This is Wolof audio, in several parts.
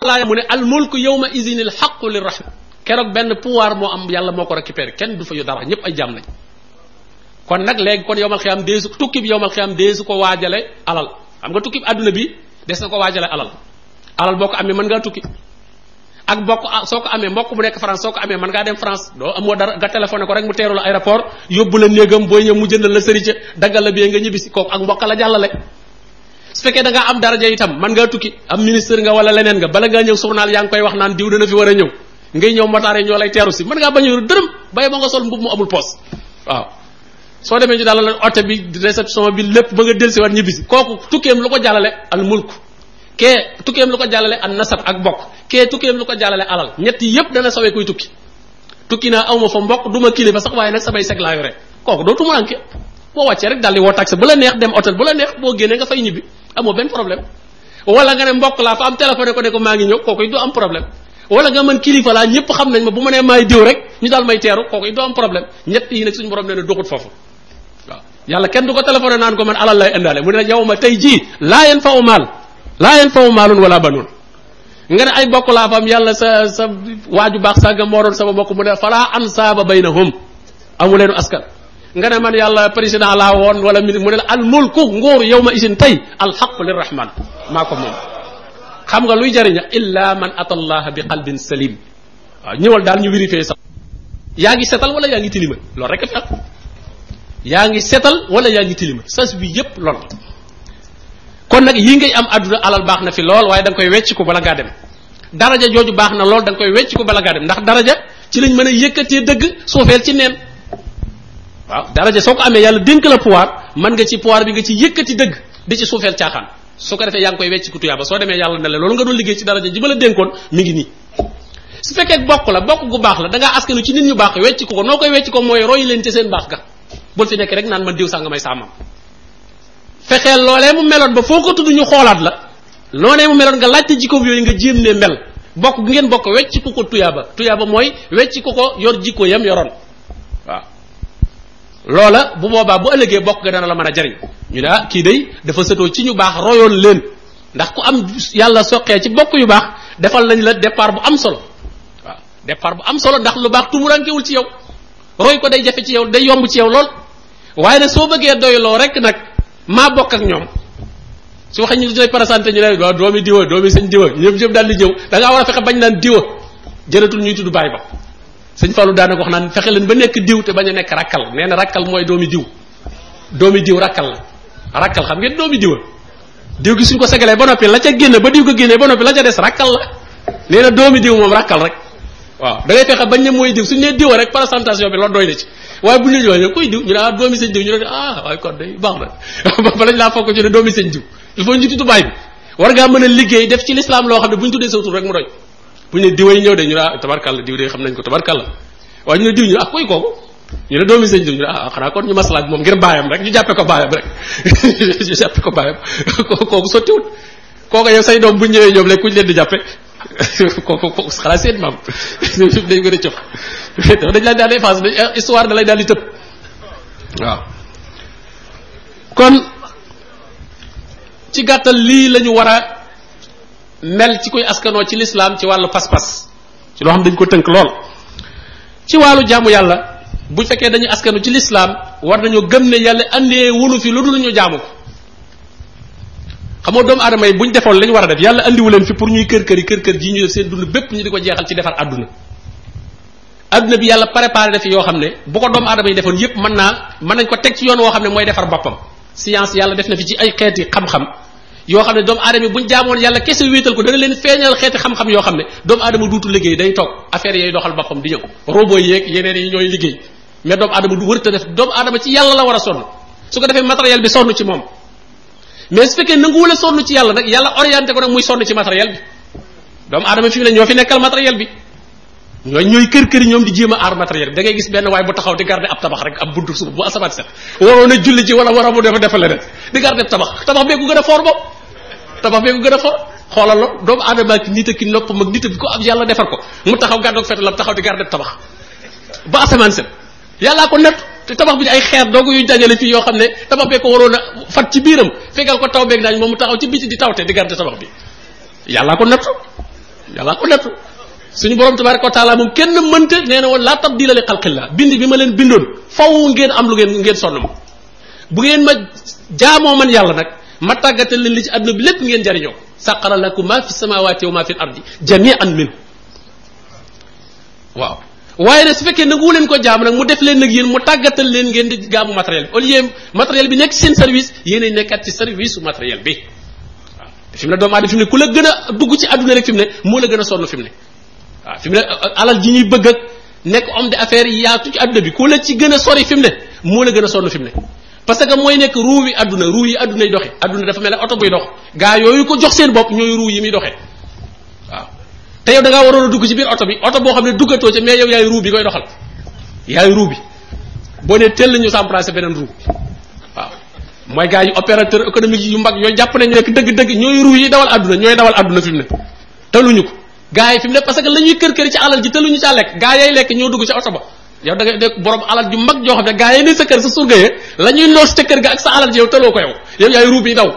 laa mu ne al mulku yawma izin al haqqu lir rahman keroog benn pouvoir moo am yàlla moo ko récupéré kenn du fa yu dara ñëpp ay jaam lañ kon nag léegi kon yowmal xiyaam deesu tukki bi yowmal xiyaam deesu ko waajale alal xam nga tukki bi àdduna bi des na ko waajale alal alal boo ko amee mën ngaa tukki ak bokk ah, soo ko amee mbokk mu nekk France soo ko amee mën ngaa dem France doo amoo dara nga téléphoné ko rek mu teeru la aéroport yóbbu la néegam booy ñëw mu jëndal la sëriñ ca daggal la bee nga ñibbisi kooku ak mbokk la jàllale su fekkee da ngaa am daraja itam man ngaa tukki am ministre nga wala leneen nga bala ngaa ñëw journal yaa ngi koy wax naan diw dana fi war a ñëw ngay ñëw motaare ñoo lay teeru si mën ngaa bañ a dërëm bay ba nga sol mbub mu amul poos waaw soo demee ñu daal la oto bi réception bi lépp ba nga delsi war ñibbisi kooku tukkeem lu ko jàllale al mulk kee tukkeem lu ko jàllale an nasab ak bokk kee tukkeem lu ko jàllale alal ñett yépp dana sawee kuy tukki tukki naa awma fa mbokk duma kilifa sax waaye nag samay seg laa yore kooku doo tumuranke boo wàccee rek daal di woo taxi bu la neex dem hôtel bu la neex boo génnee nga fay ñibbi amoo benn problème wala nga ne mbokk laa fa am téléphoné ko ne ko maa ngi ñëw kooku it du am problème wala nga mën kilifa laa ñëpp xam nañ ma bu ma nee maay diw rek ñu daal may teeru kooku it du am problème ñett yi nag suñu borom nee na doxut foofu waaw yàlla kenn du ko téléphoné naan ko man alal lay indaale mu ne yow ma tey jii laa yen faw maal laa yen faw maalun wala banun nga ne ay bokk laa fa am yàlla sa sa waaju baax sàgga moo doon sama bokk mu ne falaa ansaaba baynahum amu leen askan nga ne man yàlla président laa woon wala ministre mu ne la al mulku nguur yow ma isin tey alxaqu lirrahman maa ko moom xam nga luy jariña illa man ata allah bi qalbin salim waaw ñëwal daal ñu vérifier sax yaa ngi setal wala yaa ngi tilima loolu rek a yaa ngi setal wala yaa ngi tilima sas bi yépp lool kon nag yi ngay am àdduna alal baax na fi lool waaye da koy wecc ko bala ngaa dem daraja jooju baax na lool da koy wecc ko bala ngaa dem ndax daraja ci lañ mën a yëkkatee dëgg suufeel ci neen waaw daraja soo ko amee yàlla dénk la pouvoir mën nga ci pouvoir bi nga ci yëkkati dëgg di ci suufeel caaxaan su ko defee yaa ngi koy wecc ku tuyaaba soo demee yàlla ne la loolu nga doon liggéey ci daraja ji ma la dénkoon mi ngi nii su fekkee bokk la bokk gu baax la da ngaa askanu ci nit ñu baax wecc ko noo koy wecc ko mooy roy leen ci seen baax ga bul fi nekk rek naan man diw sànga may sàmmam fexeel loolee mu meloon ba foo ko tudd ñu xoolaat la loolee mu meloon nga laajte jikko yooyu nga jéem ne mel bokk gu ngeen bokk wecc ku ko tuyaaba tuyaaba mooy wecc ku ko yor jikko yam yoroon waaw loola bu boobaa bu ëllëgee bokk nga dana la mën a jariñ ñu ne ah kii day dafa sëtoo ci ñu baax royoon leen ndax ku am yàlla soqee ci bokk yu baax defal nañ la départ bu am solo waaw départ bu am solo ndax lu baax tumurankewul ci yow roy ko day jafe ci yow day yomb ci yow lool waaye nag soo bëggee doyloo rek nag maa bokk ak ñoom su waxee ñu dinañ présenté ñu ne waaw doomi diwa doomi sëñ diwa ñëpp ñëpp daal di jëw da ngaa war a fexe bañ naan diwa jëratul ñuy tudd baay ba sëñ Fallou daanaka wax naan fexe leen ba nekk diw te bañ a nekk rakkal nee na rakkal mooy doomi diw doomi diw rakkal la rakkal xam ngeen doomi diwa diw gi suñ ko segalee ba noppi la ca génne ba diw ko génnee ba noppi la ca des rakkal la nee na doomi diw moom rakkal rek waaw da ngay fexe bañ ne mooy diw suñ nee diwa rek présentation bi loolu doy na ci waaye bu ñu la ñu koy diw ñu ne ah doomi sëñ diw ñu ne ah waaye kon day baax na ba lañ laa fokk ñu ne doomi sëñ diw il faut ñu tudd baay bi war ngaa mën a liggéey def ci lislaam loo xam ne bu ñu tuddee sa tur rek mu doy bu ñu ne diwee ñëw de ñu ne ah tabarkàlla diw de xam nañ ko tabarkàlla waaye ñu ne diw ñu ah koy kooku ñu ne doomi sëñ diw ñu ne ah xanaa kon ñu maslaak moom ngir baayam rek ñu jàppe ko baayam rek ñu jàppe ko baayam kooku sottiwut kooku yow say doom bu ñëwee ñoom léegi ku ñu leen di jàppe kooku kooku xanaa seen maam dañ gën a cëf dafa dañ lay daal di effacer dañ eh, histoire da lay daal di tëb waaw kon ci gàttal lii lañu ñu war a mel ci koy askanoo ci lislaam ci wàllu pas-pas ci loo xam dañ ko tënk lool ci wàllu jaamu yàlla bu fekkee dañu askanu ci lislaam war nañoo gëm ne yàlla andee wunu fi lu dul ñu jaamu ko xam nga doomu aadama yi bu ñu defoon li ñu war a def yàlla andiwu leen fi pour ñuy kër kër yi kër kër ji ñu def seen dund bépp ñu di ko jeexal ci defar àdduna àdduna bi yàlla préparé na fi yoo xam ne bu ko doomu aadama yi defoon yépp mën naa mën nañ ko teg ci yoon woo xam ne mooy defar boppam science yàlla def na fi ci ay xeeti xam-xam yoo xam ne doomu aadama yi buñ jaamoon yàlla kese wéetal ko dana leen feeñal xeeti xam-xam yoo xam ne doomu aadama duutu liggéey day toog affaire yooyu doxal boppam di ñëw robot yeeg yeneen yi ñooy liggéey mais doomu aadama du wërta def doomu aadama ci yàlla la war a sonn su ko defee matériel bi sonn ci moom mais su fekkee nanguwul a sonn ci yàlla nag yàlla orienté ko nag muy sonn ci matériel bi doomu aadama fi mu ne ñoo fi nekkal matériel bi ñooy ñooy kër kër ñoom di jéem a aar matériel da ngay gis benn waaye bu taxaw di garder ab tabax rek ab buntu suba bu asamaan set waroon a julli ci wala waroon mu defa defa leneen di garder tabax tabax bee ko gën a foor bopp tabax bee ko gën a foor xoolal lool doomu aadama ak nit ak nopp mag nit ko am yàlla defar ko mu taxaw gàddoog fetalam taxaw di garder tabax ba asamaan set yàllaa ko nett te tabax bi ay xeer doogu yu dajale fii yoo xam ne tabax bee ko waroon a fat ci biiram fegal ko taw beeg naaj moom mu taxaw ci biti di tawte di garder tabax bi yàllaa ko nett yàllaa ko nett suñu borom tabaraka wa taala moom kenn mënte nee na woon laa tabdila li xalqillah bind bi ma leen bindoon faw ngeen am lu ngeen ngeen sonn ma bu ngeen ma jaamoo man yàlla nag ma tàggatal leen li ci àdduna bi lépp ngeen jariñoo saqara lakum ma fi samawati wa ma fi l ardi jami'an minhu waaw waaye nag su fekkee nangu leen ko jaam nag mu def leen nag yéen mu tàggatal leen ngeen di jaamu matériel bi au lieu matériel bi nekk seen service yéenay nekkaat ci service su matériel bi fi mu ne doomu aadama fi mu ne ku la gën a dugg ci àdduna rek fi mu ne moo la gën a sonn fi mu ne waaw fi mu ne alal ji ñuy bëgg ak nekk homme d'affaires yi yaatu ci àdduna bi ku la ci gën a sori fi mu ne moo la gën a sonn fi mu ne parce que mooy nekk ruu wi àdduna ruu yi àdduna yi doxe àdduna dafa mel ne oto buy dox gaa yooyu ko jox seen bopp ñooy ruu yi muy doxee waaw te yow da ngaa waroon a dugg ci biir oto bi oto boo xam ne duggatoo ca mais yow yaay ruu bi koy doxal yaay ruu bi boo nee teel la ñu remplacer beneen ruu mooy gars yi opérateur économique yu mag yooyu jàpp nañ nekk dëgg-dëgg ñooy ruu yi dawal àdduna ñooy dawal àdduna fi mu ne tëluñu ko gars yi fi mu ne parce que la ñuy kër kër ci alal ji tëluñu caa lekk gars yay lekk ñoo dugg ca oto ba yow da ngay dégg borom alal ju mag joo xam ne gars yi ne sa kër sa surga ya la ñuy noos ca kër ga ak sa alal ji yow tëloo ko yow yow yaay ruu bi daw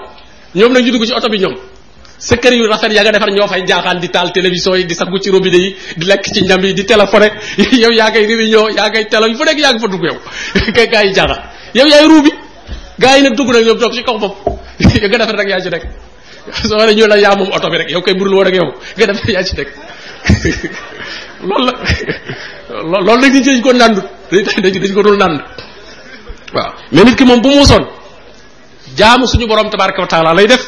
ñoom nag ñu dugg ci oto bi ñoom sa kër yu rafet yaa nga defar ñoo fay jaaxaan di taal télévision yi di sangu ci robinet yi di lekk ci ñam yi di téléphoné yow yaa ngay réunion yaa ngay télé fu nekk yaa ngi fa dugg yow kay gaa yi jaaxaan yow yaay ruubi gaa yi nag dugg nag ñoom toog ci kaw bopp yow nga defar rek yaa ci nekk soo waree ñu la yaa moom oto bi rek yow kay burul woon ak yow nga defar yaa ci nekk loolu la loolu nag nit ñi dañ ko nànd dañ ko dul nànd waaw mais nit ki moom bu mu sonn jaamu suñu borom tabaraka wa taala lay def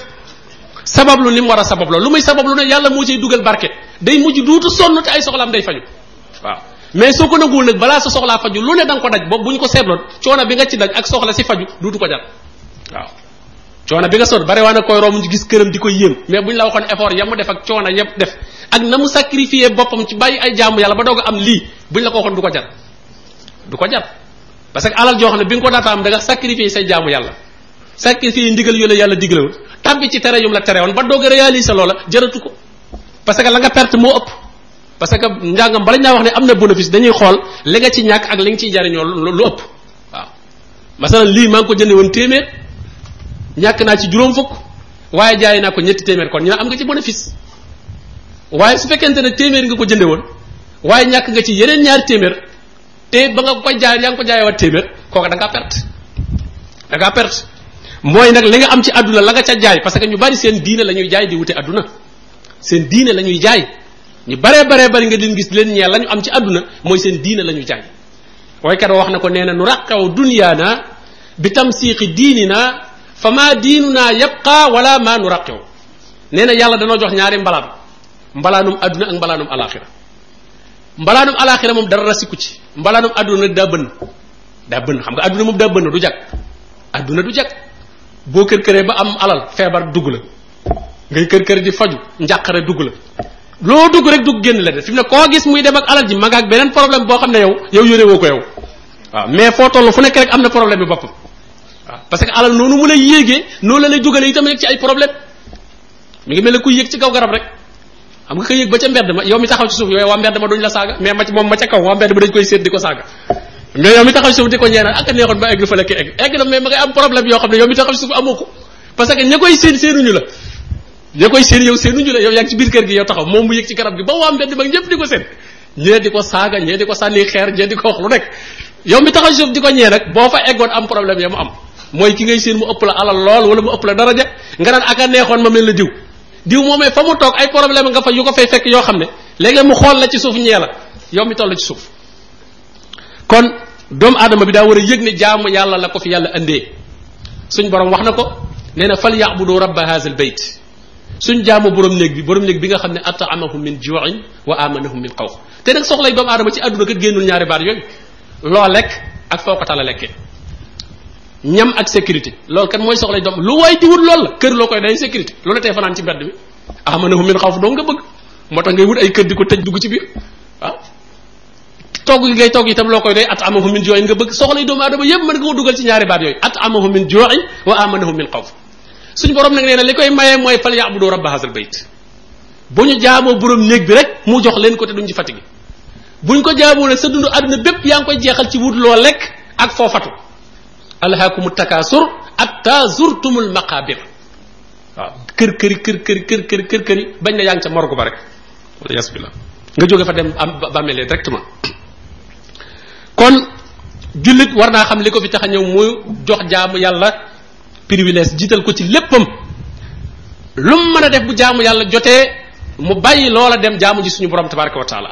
sabablu ni mu war a sabablu lu muy sabablu ne yàlla moo ciy dugal barke day mujj duutu sonn te ay soxlaam day faju waaw mais soo ko nanguwul nag balaa sa soxlaa faju lu ne da nga ko daj boobu bu ñu ko seetloon coono bi nga ci daj ak soxla si faju duutu ko jar waaw coono bi nga sonn bare waa na koy romb ñu gis këram di ko yéem mais bu ñu la waxoon effort ya mu def ak coono yam def ak na mu sacrifier boppam ci bàyyi ay jaamu yàlla ba doog am lii bu ñu la ko waxoon du ko jar du ko jar parce que alal joo xam ne bi nga ko daata am da nga sacrifier say jaamu yàlla sacrifier ndigal yu la yàlla diglewul tàbbi ci tere yum la tere woon ba doog a réaliser loola jaratu ko parce que la nga perte moo ëpp parce que njàngam bala ñaa wax ne am na bénéfice dañuy xool li nga ci ñàkk ak li nga ciy jariñoo lu ëpp waaw masalan lii maa ngi ko jënde woon téeméer ñàkk naa ci juróom fukk waaye jaay naa ko ñetti téeméer kon ñu am nga ci bénéfice waaye su fekkente ne téeméer nga ko jënde woon waaye ñàkk nga ci yeneen ñaari téeméer te ba nga koy jaay yaa ngi ko jaayewaat téeméer kooka da ngaa perte da ngaa perte mooy nag li nga am ci àdduna la nga ca jaay parce que ñu bari seen diine la ñuy jaay di wute àdduna seen diine la ñuy jaay ñu baree baree bari nga leen gis leen ñeel la ñu am ci àdduna mooy seen diine la ñuy jaay waykat wax na ko nee na nu raqaw dunyaana bi tamsiqi diinina fa maa diinunaa yabqa wala maa nu raqaw nee na yàlla danoo jox ñaari mbalaam mbalaanum àdduna ak mbalaanum alaxira mbalaanum alaaxira moom dara sikku ci mbalaanum àdduna nag daa bënn daa bënn xam nga àdduna moom daa bënn du jag àdduna du jag boo kër këree ba am alal feebar dugg la ngay kër kër di faju njàqare dugg la loo dugg rek dugg génn la de fi mu ne koo gis muy dem ak alal ji ma nga ak beneen problème boo xam ne yow yow yore woo ko yow waaw mais foo toll fu nekk rek am na problème bi boppam waaw parce que alal noonu mu lay yéegee noonu la lay dugalee itam rek ci ay problème mi ngi mel ne ku yéeg ci kaw garab rek xam nga ka yëg ba ca mbedd ma yow mi taxaw ci suuf yooyu waa mbedd ma duñ la saaga mais ma moom ma ca kaw waa mbedd ma dañ koy seet di ko saaga mais yow mi taxaw ci suuf di ko ñeenal ak neexoon ba egg fa la ki egg egg na mais ma ngay am problème yoo xam ne yow mi taxaw ci suuf amoo ko parce que ña koy seen seenuñu la ña koy seen yow seenuñu la yow yaa ngi ci biir kër gi yow taxaw moom mu yëg ci garab gi ba waa mbedd ma ñëpp di ko seen ñee di ko saaga ñee di ko sànni xeer ñee di ko wax lu nekk yow mi taxaw ci suuf di ko ñee nag boo fa eggoon am problème ya mu am mooy ki ngay seen mu ëpp la alal lool wala mu ëpp la daraja nga naan ak a neexoon ma mel la diw diw moomee fa mu toog ay problème nga fa yu ko fay fekk yoo xam ne léeg mu xool la ci suuf ñee la yow mi toll ci suuf kon doomu aadama bi daa war a yëg ne jaamu yàlla la ko fi yàlla indee suñ borom wax na ko nee na fal ya'budu rabba hadha al bayt suñ jaamu borom néeg bi borom néeg bi nga xam ne at'amahum min ju'in wa amanahum min xawf te nag soxlay doomu aadama ci àdduna kat génnul ñaari baat yooyu loo lekk ak foo ko tala lekkee ñam ak sécurité loolu kat mooy soxla doom lu waay jiwut loolu la kër loo koy day sécurité loolu tey fanaan ci mbedd bi amanahum min xawf doo nga bëgg moo tax ngay wut ay kër di ko tëj dugg ci biir waaw togg gi ngay togg itam loo koy doy at amahum min jooy nga bëgg soxla yi doomu aadama yëpp mën nga ko dugal ci ñaari baat yooyu at amahum min jooy wa amanahum min xawf suñu borom nag nee na li koy mayee mooy fal ya'budu rabba hazal bayt bu ñu jaamoo borom néeg bi rek mu jox leen ko te duñ ci fatigué buñ ko jaamoo nag sa dund àdduna bépp yaa ngi koy jeexal ci wut loo lekk ak foo fatu alhaakumu takaasur atta zurtumul maqaabir waaw kër këri kër këri kër këri kër këri bañ na yaa ngi ca morgue ba rek wala yas bi la nga jóge fa dem am bàmmeelee directement kon jullit war naa xam li ko fi tax a ñëw muy jox jaamu yàlla privilège jiital ko ci léppam lu mu mën a def bu jaamu yàlla jotee mu bàyyi loola dem jaamu ji suñu borom tabaraka wa taala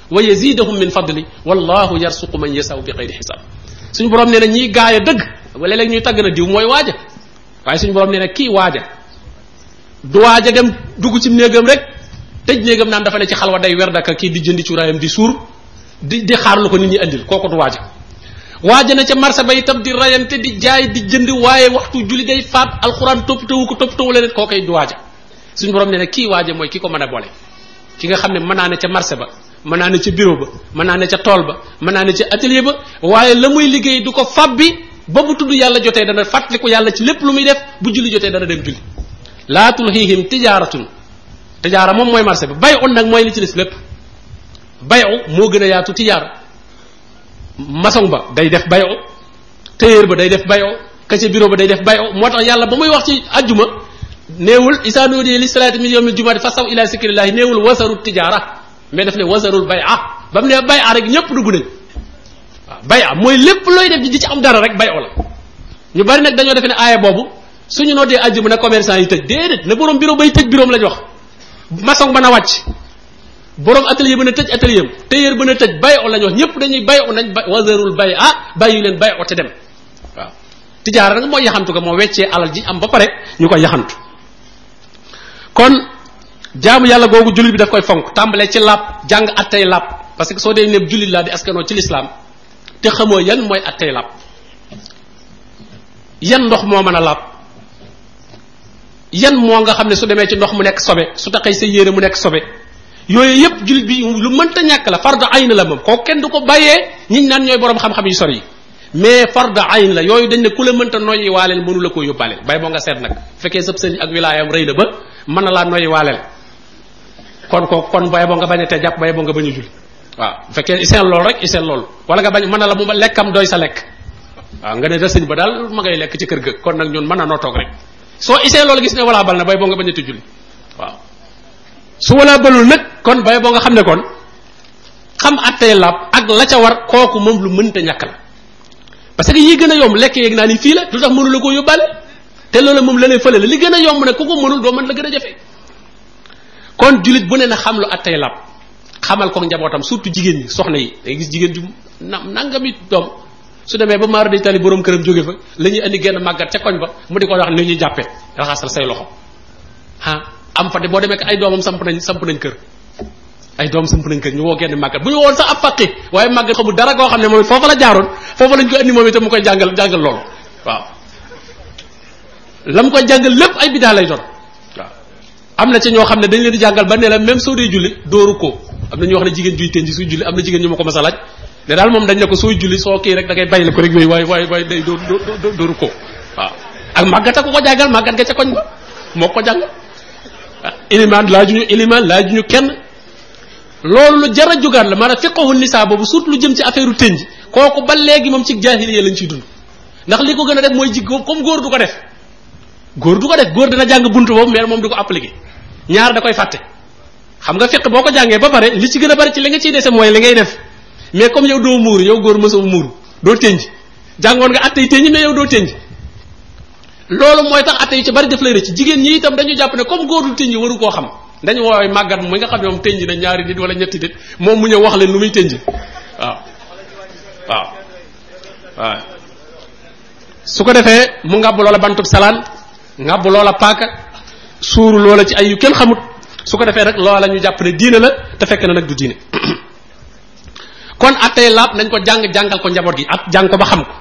wa yazidahum min fadli wallahu yarsuqu man yasaw bi xayri xisaab suñu borom nee na ñiy gaaya dëgg wala léeg ñuy tagg na diw mooy waaja waaye suñu borom nee na kii waaja du waaja dem dugg ci néegam rek tëj néegam naan dafa ne ci xalwa day wer daka kii di jëndi cuuraayam di suur di di xaar lu ko nit ñi andil kooku du waaja waaja na ca marché ba itam di rayante di jaay di jënd waaye waxtu julli day faat alxuraan toppatoo wu ko toppatoo wu leen koo koy du waaja suñu borom nee na kii waaja mooy ki ko mën a boole ki nga xam ne mën naa ne ca marché ba mën naa ne ca bureau ba mën naa ne ca tool ba mën naa ne ca atelier ba waaye la muy liggéey du ko fabbi ba bu tudd yàlla jotee dana fàttaliku yàlla ci lépp lu muy def bu julli jotee dana dem julli laa tulhiihim tijaaratun tijaara moom mooy marché ba bay un nag mooy li ci des lépp bay moo gën a yaatu tijaara maçon ba day def bay téyeer ba day def bayoo ka ca bureau ba day def bayoo moo tax yàlla ba muy wax ci ajjuma néewul isaa nuudiya li salaati min yawmil jumaati fasaw ila zikrillahi néewul wasaru tijaara mais daf ne wasarul bay a ba mu ne bay a rek ñëpp dugg nañ waaw bay a mooy lépp looy def di ci am dara rek bay o la ñu bari nag dañoo defe ne aaya boobu suñu noddee ajjuma na commerçant yi tëj déedéet na borom bureau bay tëj bureau am la ñu wax maçon ba na wàcc borom atelier ba ne tëj atelier am tailleur ba ne tëj bay o la ñu wax ñëpp dañuy bay o nañ wasarul bay ah bàyyi leen bay o te dem waaw tijaara nag mooy yaxantu ko moo weccee alal ji am ba pare ñu koy yaxantu kon jaamu yàlla googu jullit bi daf koy fonk tàmbalee ci làpp jàng attey làpp parce que soo dee ne jullit laa di askanoo ci lislaam te xamoo yan mooy attey làpp yan ndox moo mën a làpp yan moo nga xam ne su demee ci ndox mu nekk sobe su taxee sa yére mu nekk sobe yooyu yëpp jullit bi lu mënta ñàkk la farda ayn la moom kooku kenn du ko bàyyee ñiñ naan ñooy borom xam-xam yu sori yi mais farda ayn la yooyu dañ ne ku la mënta noyyi waaleel mënu la koo yóbbaaleel bay boo nga seet nag fekkee sëb sëñ ak wilaayam rëy na ba mën na laa noyyi waaleel kon ko kon bay boo nga bañ a te jàpp bay boo nga bañ a julli waaw bu fekkee iseel lool rek iseel lool wala nga bañ mën na la mu lekkam doy sa lekk waaw nga ne da sëñ ba daal ma ngay lekk ci kër ga kon nag ñun mën na noo toog rek soo isee loolu gis ne walaa bal na bay boo nga bañ a tëjul waaw su walaa balul nag kon bay boo nga xam ne kon xam attee laab ak la ca war kooku moom lu mënta ñàkk la parce que yi gën a yomb lekk yeeg naa ni fii la lu tax mënu la koo yóbbaale te loolu moom la ne fële la li gën a yomb nag ku ko mënul doo mën la gën a jafe kon jullit bu ne na xam lu attey lab xamal ko njabootam surtout jigéen ñi soxna yi day gis jigéen ju na nangami doom su demee ba maara day tali borom këram jóge fa la ñuy indi genn màggat ca koñ ba mu di ko wax ne ñuy jàppee raxasal say loxo ah am fa de boo demee ay doomam samp nañ samp nañ kër ay doom samp nañ kër ñu woo genn màggat bu ñu woon sax ab faqi waaye màggat xamul dara goo xam ne moom foofa la jaaroon foofa lañ ko indi moom itam mu koy jàngal jàngal loolu waaw la mu koy jàngal lépp ay bidaa lay doon am na ci ñoo xam ne dañ leen di jàngal ba ne la même soo dee julli dóoru ko am na ñoo xam ne jigéen juy tënji suy julli am na jigéen ñu ma ko mas a laaj ne daal moom dañ ne ko sooy julli soo kii rek da ngay bàyyi la ko rek yooyu waaye waaye waaye day dóor dóoru ko waaw ak màggat a ko ko jàngal màggat nga ca koñ ba moo ko jàngal ah, ilimaan laajuñu ilimaan laajuñu kenn loolu lu jar a jugaat la maanaam fiqhu nisaa boobu surtout lu jëm ci affaire u tënj kooku ba léegi moom ci jaahiliya lañ ciy dund ndax li ko gën a def mooy jikko comme góor du ko def góor du ko def góor dana jàng bunt boobu mais moom du ko appliqué ñaar da koy fàtte xam nga fiq boo ko jàngee ba pare li ci gën a bari ci li nga ciy dese mooy li ngay def mais comme yow doo muur yow góor mësoo muur doo tënj jàngoon nga atte yi tënj mais yow doo tënj loolu mooy tax atte yi ci bari def lay rëcc jigéen ñi itam dañu jàpp ne comme góor du tënj waru koo xam dañu woowee màggat mu nga xam ne moom tënj na ñaari nit wala ñetti nit moom mu ñëw wax leen lu muy tënj waaw waaw waaw su ko defee mu ngàbb loola bantub salaan ngàbb loola paaka suuru loola ci ay yu kenn xamut su ko defee rek loola ñu jàpp ne diine la te fekk na nag du diine kon attey laab nañ ko jàng jàngal ko njaboot gi at jàng ko ba xam ko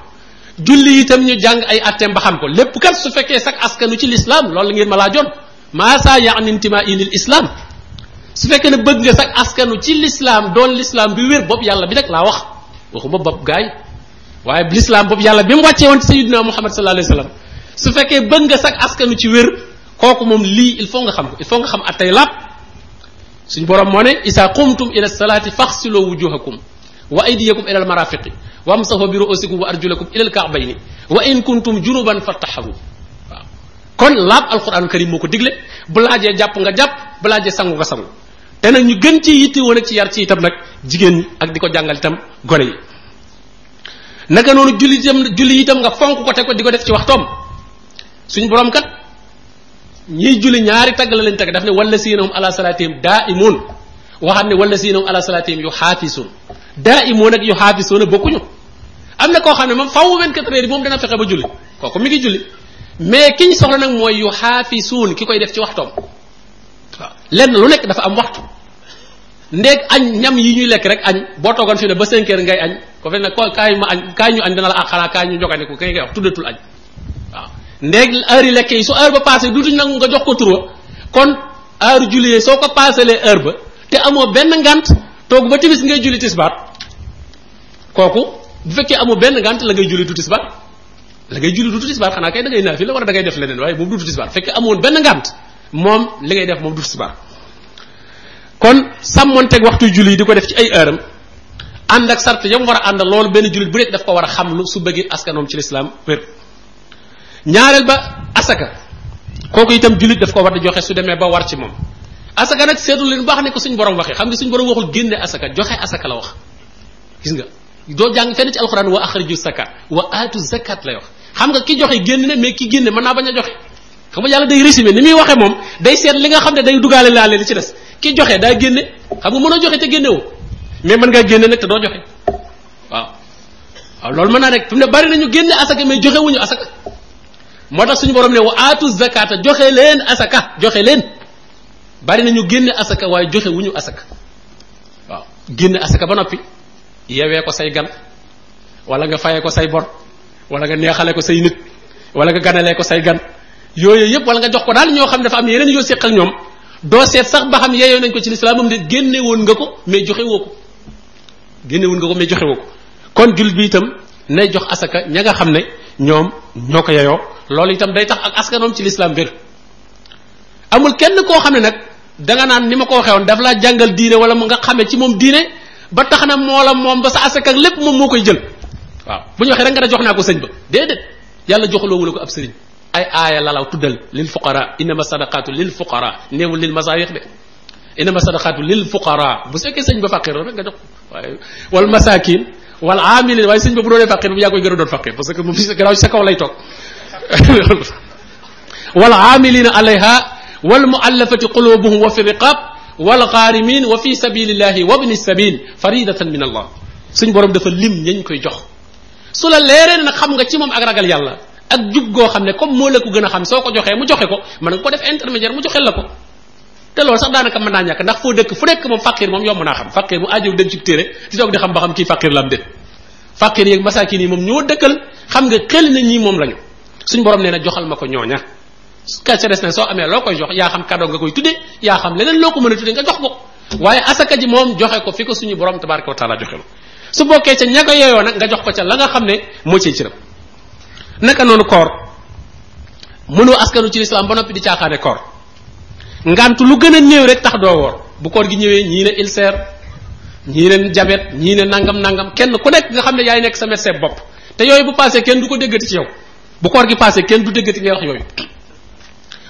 julli itam ñu jàng ay atteem ba xam ko lépp kat su fekkee sax askanu ci lislaam loolu ngeen ma laa joon maa saa yaani intimaa ilil islam su fekkee ne bëgg nga sax askanu ci lislaam doon lislaam bi wér bopp yàlla bi rek laa wax waxu ba bopp gaay waaye lislaam boobu yàlla bi mu wàccee woon ci sayyidina Muhammad sallallahu alayhi wasallam su fekkee bëgg nga sax askanu ci wér kooku moom lii il faut nga xam ko il faut nga xam attay laab suñ borom moo ne isa qumtum ila salaati faxsilu wujuhakum wa aydiyakum ila almarafiqi wamsahu bi ru'usikum wa arjulakum ila alka'bayni wa in kuntum junuban fattaharu waaw kon laab alquran karim moo ko digle bu laajee jàpp nga jàpp bu laajee sangu nga sangu te nag ñu gën ci yitte woon ak ci yar ci itam nag jigéen ñi ak di ko jàngal itam gone yi naka noonu julli itam julli itam nga fonk ko te ko di ko def ci waxtoom suñ borom kat ñiy julli ñaari tagg la leen tagg daf ne wala siinahum ala salaatihim daa imun waxaat ne wala siinahum ala salaatihim yu xaafisun daa imun ak yu xaafisun bokkuñu am na koo xam ne moom faw 24 heures yi moom dana fexe ba julli kooku mi ngi julli mais ki ñu soxla nag mooy yu xaafisun ki koy def ci waxtoom waaw lenn lu nekk dafa am waxtu ndéeg añ ñam yi ñuy lekk rek añ boo toogoon fii ne ba cinq heures ngay añ ko fe ne ko kaay ma añ kaay ñu añ dana la ah xanaa kaay ñu jogandiku kay ngay wax tuddatul añ waaw ndéeg heure yi lekk yi su heure ba passé duutuñ nag nga jox ko turwa kon heure julli soo ko passé les heure ba te amoo benn ngant toog ba timis ngay julli tisbaar kooku bu fekkee amoo benn ngant la ngay julli du tisbaar la ngay julli du tisbaar xanaa kay da ngay naafi la war a da ngay def leneen waaye moom du tisbaar fekkee amoon benn ngant moom li ngay def moom du tisbaar kon sàmmonteeg waxtu julli yi di ko def ci ay heure am ànd ak sart yam war a ànd loolu benn jullit bu nekk daf ko war a xam lu su bëggee askanoom ci lislaam wér ñaareel ba asaka kooku itam jullit daf ko war di joxe su demee ba war ci moom asaka nag seetlu leen baax ne ko suñ borom waxee xam nga suñ borom waxul génne asaka joxe asaka la wax gis nga doo jàng fenn ci alxuraan wa axriju zakat wa aatu zakat lay wax xam nga ki joxe génn ne mais ki génne mën naa bañ a joxe xam nga yàlla day résumé ni muy waxee moom day seet li nga xam ne day dugaale laale li ci des ki joxe daa génne xam nga mën a joxe te génne woo mais mën ngaa génne nag te doo joxe waaw waaw loolu mën naa nekk fi mu ne bari nañu génne asaka mais joxe wuñu asaka moo tax suñu borom ne wa aatu zakata joxe leen asaka joxe leen bari nañu génne asaka waaye joxe wuñu asaka waaw génne asaka ba noppi yewee ko say gan wala nga fayee ko say bor wala nga neexale ko say nit wala nga ganalee ko say gan yooyu yëpp wala nga jox ko daal ñoo xam ne dafa am yeneen yoo séq ak ñoom doo seet sax ba xam yeeyoo nañ ko ci lislaam moom de génne woon nga ko mais joxe woo ko génne woon nga ko mais joxe woo ko kon jullit bi itam nay jox asaka ña nga xam ne ñoom ñoo ko yeyoo loolu itam day tax ak askanoom ci lislaam wér amul kenn koo xam ne nag danga naan ni ma ko waxee woon daf laa jàngal diine wala mu nga xamee ci moom diine ba tax na moo la moom ba sa asaka ak lépp moom moo koy jël waaw bu ñu waxee rek nga ne jox naa ko sëñ ba déedéet yàlla joxuloo wula ko ab sëriñ ay aaya lalaw tuddal lil fuqara innama sadaqatu lil fuqara néewul lil masayix de innama sadaqatu lil fuqara bu fekkee sëñ ba faqir rek nga jox waaye wal masakin wal amilin waaye sëñ ba bu doonee faqir moom yaa koy gën a doon faqir parce que moom si sa kaw lay toog wal aamilina alayha wal muallafati qulubuhum wa fi riqab wal xaarimin wa fi sabilillahi wa bni sabil faridatan min allah suñ borom dafa lim ñañ koy jox su la leeree nag xam nga ci moom ak ragal yàlla ak jub goo xam ne comme moo la ko gën a xam soo ko joxee mu joxe ko mën nga ko def intermédiaire mu joxel la ko te loolu sax daanaka mën naa ñàkk ndax foo dëkk fu nekk moom faqir moom yomb naa xam faqir mu aajow dem ci téere di toog di xam ba xam kii faqir la am déet faqir yeeg masaakin yi moom ñoo dëkkal xam nga xel na ñii moom lañu suñ borom nee na joxal ma ko ñooña ka ca des ne soo amee loo koy jox yaa xam cadeau nga koy tuddee yaa xam leneen loo ko mën a tuddee nga jox ko waaye asaka ji moom joxe ko fi ko suñu borom tabaraka wa taala joxe la su bokkee ca ña ko yeyoo nag nga jox ko ca la nga xam ne moo cay cëram naka noonu koor mënoo askanu ci lislaam ba noppi di caaxaane koor ngant lu gën a néew rek tax doo woor bu koor gi ñëwee ñii ne ulcère ñii ne jabet ñii ne nangam nangam kenn ku nekk nga xam ne yaay nekk sa médecin bopp te yooyu bu passé kenn du ko déggati ci yow bu koor gi passé kenn du déggati ngay wax yooyu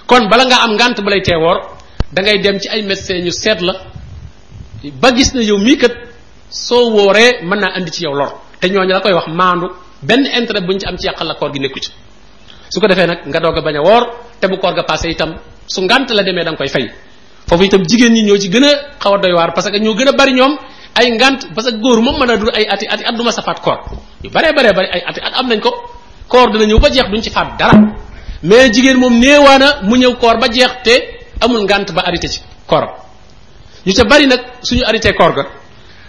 kon bala nga am ngànt balay tee woor da ngay dem ci ay médecins ñu seet la ba gis na yow mii kat soo wooree mën naa indi ci yow lor te ñooñu la koy wax maandu benn intérêt bu ñu ci am ci yàqal la koor gi nekku ci su ko defee nag nga doog a bañ a woor te bu koor ga passé itam su ngànt la demee da nga koy fay foofu itam jigéen ñi ñoo ci gën a xaw a doy waar parce que ñoo gën a bari ñoom ay ngant parce que góor moom mën a dul ay ati ati at du ma safaat koor yu baree baree bari ay ati at am nañ ko koor dina ñëw ba jeex duñ ci faat dara mais jigéen moom néewaana mu ñëw koor ba jeex te amul ngant ba arrêté ci koor ñu ca bari nag suñu arrêté koor ga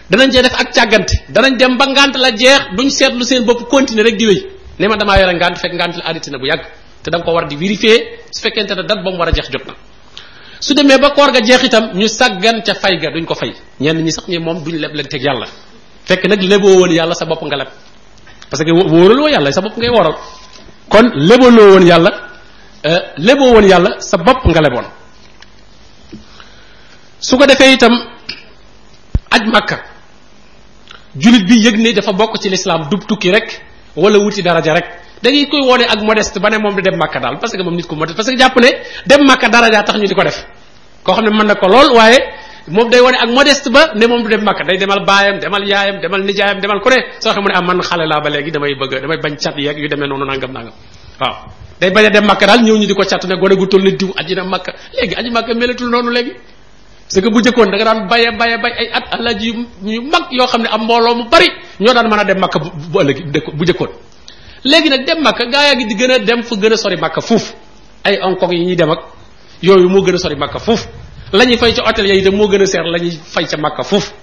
danañ cee def ak càggante danañ dem ba ngant la jeex duñ seetlu seen bopp continuer rek di wéy ne ma damaa yore ngant fekk ngant la arrêté na bu yàgg te da ko war di vérifier su fekkente ne date ba mu war a jeex jot na su demee ba koor ga jeex itam ñu sàggan ca fay ga duñ ko fay ñenn ñi sax ñi moom duñ leb leen teg yàlla fekk nag leboo woon yàlla sa bopp nga leb parce que wóoraloo yàlla sa bopp ngay wooral kon lebaloo woon yàlla euh, leboo woon yàlla sa bopp nga leboon su ko defee itam aj màkka jullit bi yëg ne dafa bokk ci lislaam dub tukki rek wala wuti daraja rek da ngay koy wone ak modeste ba ne moom di dem Makka daal parce que moom nit ku modeste parce que jàpp ne dem Makka daraja tax ñu di ko def koo xam ne mën na ko lool waaye moom day wone ak modeste ba ne moom du dem Makka day demal baayam demal yaayam demal nijaayam demal ku ne soo xam ne am ah, man xale laa ba léegi damay bëgg damay bañ cat yeeg yu demee noonu nangam nangam waaw day bañ a dem Makka daal ñëw ñu di ko cat ne gone gu toll ne diw aji na Makka léegi aji Makka melatul noonu léegi c'est que bu jëkkoon da nga daan baye baye bay ay at alaaji yu yu mag yoo xam ne am mbooloo mu bari ñoo daan mën a dem makka bu bu ëllëg bu jëkkoon léegi nag dem makka gaa yaa ngi di gën a dem fu gën a sori makka fuuf ay Hong Kong yi ñuy dem ak yooyu moo gën a sori makka fuuf la ñuy fay ca hôtel ya itam moo gën a seer la ñuy fay ca makka fuuf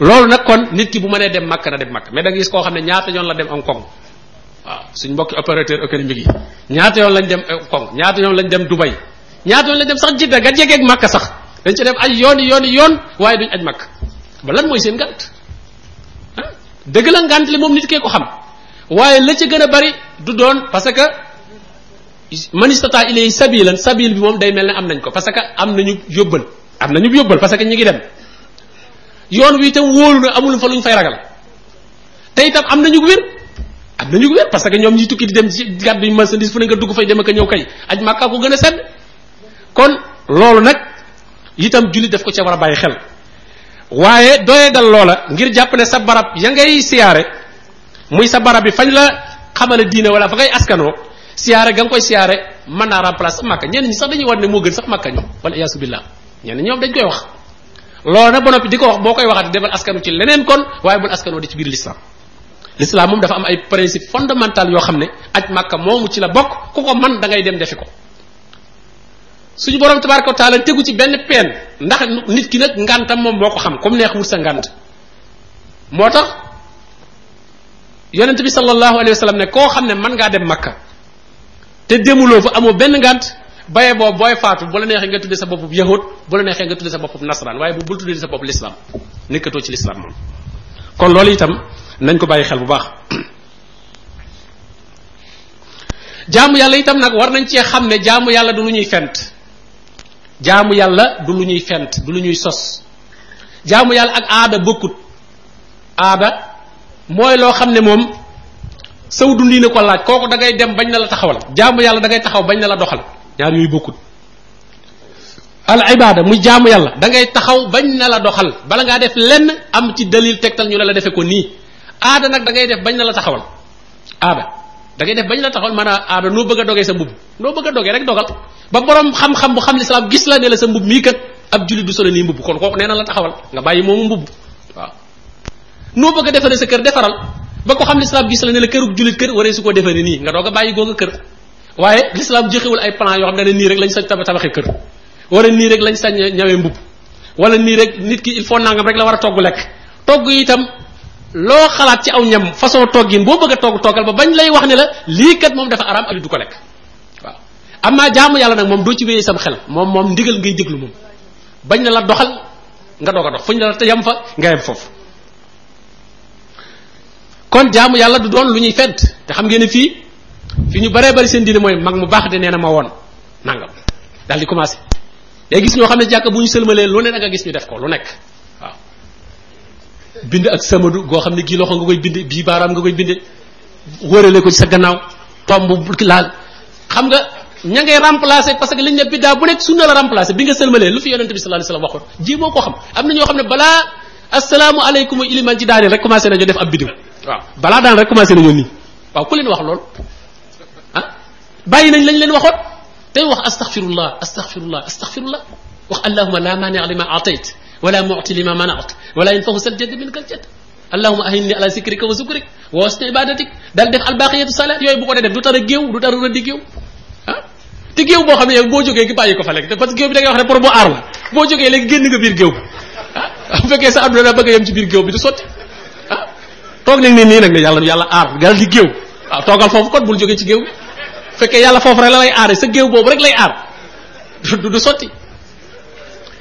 loolu nag kon nit ki bu mënee dem makka na dem makka mais da nga gis koo xam ne ñaata yoon la dem Hong Kong waaw suñ mbokki opérateur économique yi ñaata yoon lañ dem Hong Kong ñaata yoon lañ dem Dubai ñaata yoon lañ dem sax jidda nga jegeeg màkka sax dañ ci dem ay yoon yoon yoon waaye duñ aj màkk ba lan mooy seen ngànt ah dëgg la ngànt li moom nit kee ko xam waaye la ci gën a bari du doon parce que man istata ilay sabilan sabil bi moom day mel ne am nañ ko parce que am nañu yóbbal am nañu yóbbal parce que ñu ngi dem yoon wi itam wóolu na amul fa lu ñu fay ragal te itam am nañu wér am nañu wér parce que ñoom ñi tukki di dem ci gàddu marchandise fu ne nga dugg fay dem ak ñëw kay aj Makka ko gën a sedd kon loolu nag itam julli daf ko ca war a bàyyi xel waaye doye dal loola ngir jàpp ne sa barab ya ngay siyaare muy sa barab bi fañ la xamale diine wala fa ngay askanoo siyaare ga nga koy siyaare mën naa remplacer Makka ñenn ñi sax dañuy war ne moo gën sax Makka ñoom wala iyaasu billah ñenn ñoom dañ koy wax loolu nag ba noppi di ko wax boo koy waxati defal askanu ci leneen kon waaye bul askanoo di ci biir l'islam l'islam moom dafa am ay principe fondamental yoo xam ne aj màkka moomu ci la bokk ku ko man da ngay dem defi ko suñu borom tabaraka wa taala tegu ci benn peen ndax nit ki nag ngantam moom moo ko xam comme neex wut sa ngant moo tax yonent bi sallallahu alayhi wa sallam ne koo xam ne mën ngaa dem makka te demuloo fa amoo benn ngànt baye boo booy faatu bu la neexee nga tudde sa boppub yahud bu la neexee nga tudde sa boppub nasaraan waaye bu bul tudde sa bopp l'islam nekkatoo ci l'islam moom kon loolu itam nañ ko bàyyi xel bu baax jaamu yàlla itam nag war nañ cee xam ne jaamu yàlla du lu ñuy fent jaamu yàlla du lu ñuy fent du lu ñuy sos jaamu yàlla ak aada bokkut aada mooy loo xam ne moom saw dundi na ko laaj kooku da ngay dem bañ na la taxawal jaamu yàlla da ngay taxaw bañ na la doxal ñaar yooyu bokkut al ibada muy jaamu yàlla da ngay taxaw bañ na la doxal bala ngaa def lenn am ci dalil tegtal ñu ne la defe ko nii aada nag da ngay def bañ na la taxawal aada da ngay def bañ la taxawal maanaam aada noo bëgg a dogee sa mbubb loo bëgg a dogee rek dogal ba borom xam-xam bu xam lislaam gis la ne la sa mbub mii kat ab jullit du solo nii mbubb kon kooku nee na la taxawal nga bàyyi moomu mbubb waaw noo bëgg a defaree sa kër defaral ba ko xam lislaam gis la ne la kërug jullit kër waree su ko defaree nii nga doog a bàyyi googa kër waaye lislaam joxewul ay plan yoo xam ne nii rek lañ sañ tabaxi kër wala nii rek lañ sañ ñawee mbubb wala nii rek nit ki il faut nangam rek la war a togg lekk togg itam loo xalaat ci aw ñam façon toggin boo bëgg a togg toggal ba bañ lay wax ne la lii kat moom dafa araam ak du ko lekk waaw am naa jaamu yàlla nag moom doo ci wéyee sam xel moom moom ndigal ngay déglu moom bañ na la doxal nga doog a dox fu ñu la te yem fa nga yem foofu kon jaamu yàlla du doon lu ñuy fent te xam ngeen ne fii fi ñu baree bari seen diine mooy mag mu baax de nee na ma woon nangam daal di commencé day gis ñoo xam ne jàkk bu ñu sëlmalee lu ne da nga gis ñu def ko lu nekk waaw bind ak samadu goo xam ne gii loxo nga koy binde bii baaraam nga koy binde wërale ko ci sa gannaaw tomb laal xam nga ña ngay remplacer parce que liñ ne biddaa bu nekk sunna la remplacer bi nga sëlmalee lu fi yonente bi sallallahu alayhi wasallam waxoon ji moo ko xam am na ñoo xam ne balaa asalaamu aleykum iliman ci daaneel rek commencé nañoo def ab bidiw waaw balaa daan rek commencé nañoo nii waaw ku leen wax lool ah bàyyi nañ lañ leen waxoon tey wax astaghfirullah astaghfirullah astaghfirullah wax allahuma la maania lima atayt wala muti lima manaat wala yanfahu sal jadd min kal jadd allahuma ahinni ala zikrika wa zukrik wa husni ibadatik dal def albaqiyatu salat yooyu bu ko dee def du tar a géew du tar a rëddi géew ah te géew boo xam ne yow boo jógee gi bàyyi ko fa léegi parce que géew bi da ngay wax rek pour mu aar la boo jógee léegi génn nga biir géew ah bu fekkee sa àdduna daa bëgg a yem ci biir géew bi du sotti toog nañ ne nii nag ne yàlla yàlla aar gal di géew waaw toogal foofu kon bul jógee ci géew fekkee yàlla foofu rek la lay aare sa géew boobu rek lay aar du du sotti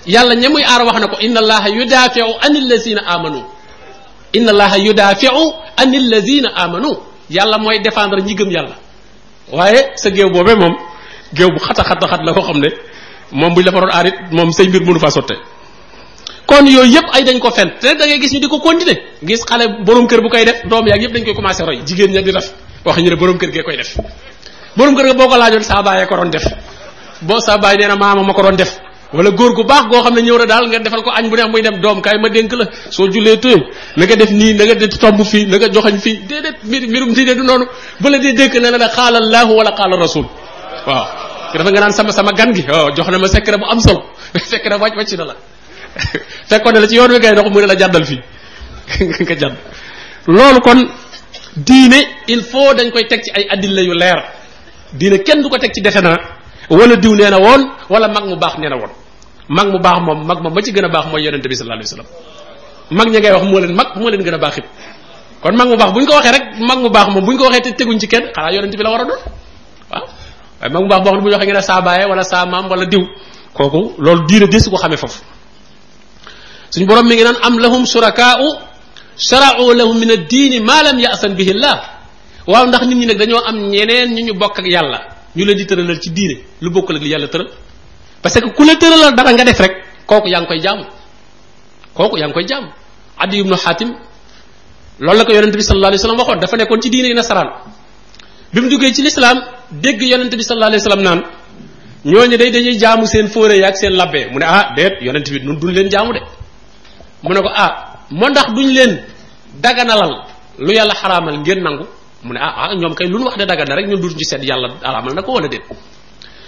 yàlla ña muy aar wax na ko inna allaha yudafiu an allazina amanu inna allaha yudafiu an allazina amanu yàlla mooy défendre ñi gëm yàlla waaye sa géew boobee moom géew bu xata xata xat la ko xam ne moom buñ la fa doon aar it moom say mbir mënu faa sotte kon yooyu yëpp ay dañ ko fen te da ngay gis ñu di ko continuer gis xale borom kër bu koy def doom yaag yëpp dañ koy commencé roy jigéen ña di def wax ñu ne borom kër gee koy def borom kër ga boo ko laajoon saa baayee ko doon def boo saa baay nee na maama ma ko doon def wala góor gu baax goo xam ne ñëw na daal nga defal ko añ bu neex muy dem doom kaay ma dénk la soo jullee tooy na nga def nii na nga def tomb fii na nga joxañ fii déedéet mbir mbirum diine du noonu bu la dee dénk ne la ne xaala laahu wala xaala rasul waaw dafa nga naan sama sama gan gi waaw jox na ma secret bu am solo fekk na wàcc wàcc na la fekkoon ne la ci yoon wi ngay dox mu ne la jàddal fii nga jàdd loolu kon diine il faut dañ koy teg ci ay addilla yu leer diine kenn du ko teg ci defe naa wala diw nee na woon wala mag mu baax nee na woon mag mu baax moom mag moom ma ci gën a baax mooy yonente bi sallallahu alayhi wasallam mag ñi ngay wax moo leen mag moo leen gën a baax it kon mag mu baax bu ñu ko waxee rek mag mu baax moom bu ñu ko waxee te teguñ ci kenn xanaa yonente bi la war a doon waaw waaye mag mu baax boo xam ne bu ñu waxee nga ne saa baaye wala saa maam wala diw kooku loolu diine des ko xamee foofu suñu borom mi ngi naan am lahum surakaa'u shara'u lahum min ad-diini ma lam ya'san bihi Allah waaw ndax nit ñi nag dañoo am ñeneen ñu ñu bokk ak yàlla ñu leen di tëralal ci diine lu bokkul ak li yàlla tëral parce que ku la tëralal dara nga def rek kooku yaa ngi koy jaamu kooku yaa ngi koy jaamu Adi ibnu Hatim loolu la ko yonente bi sallallahu alayhi wasallam waxoon dafa nekkoon ci diine yi nasaraan bi mu duggee ci lislaam dégg yonent bi sallallahu alayhi wasallam naan ñooñu day dañuy jaamu seen fóore yaak seen labbe mu ne ah déet yonent bi nun duñ leen jaamu de mu ne ko ah moo ndax duñ leen daganalal lu yàlla xaraamal ngeen nangu mu ne ah ah ñoom kay lu ñu wax de dagan na rek ñun duñ ci seet yàlla araamal na ko wala déet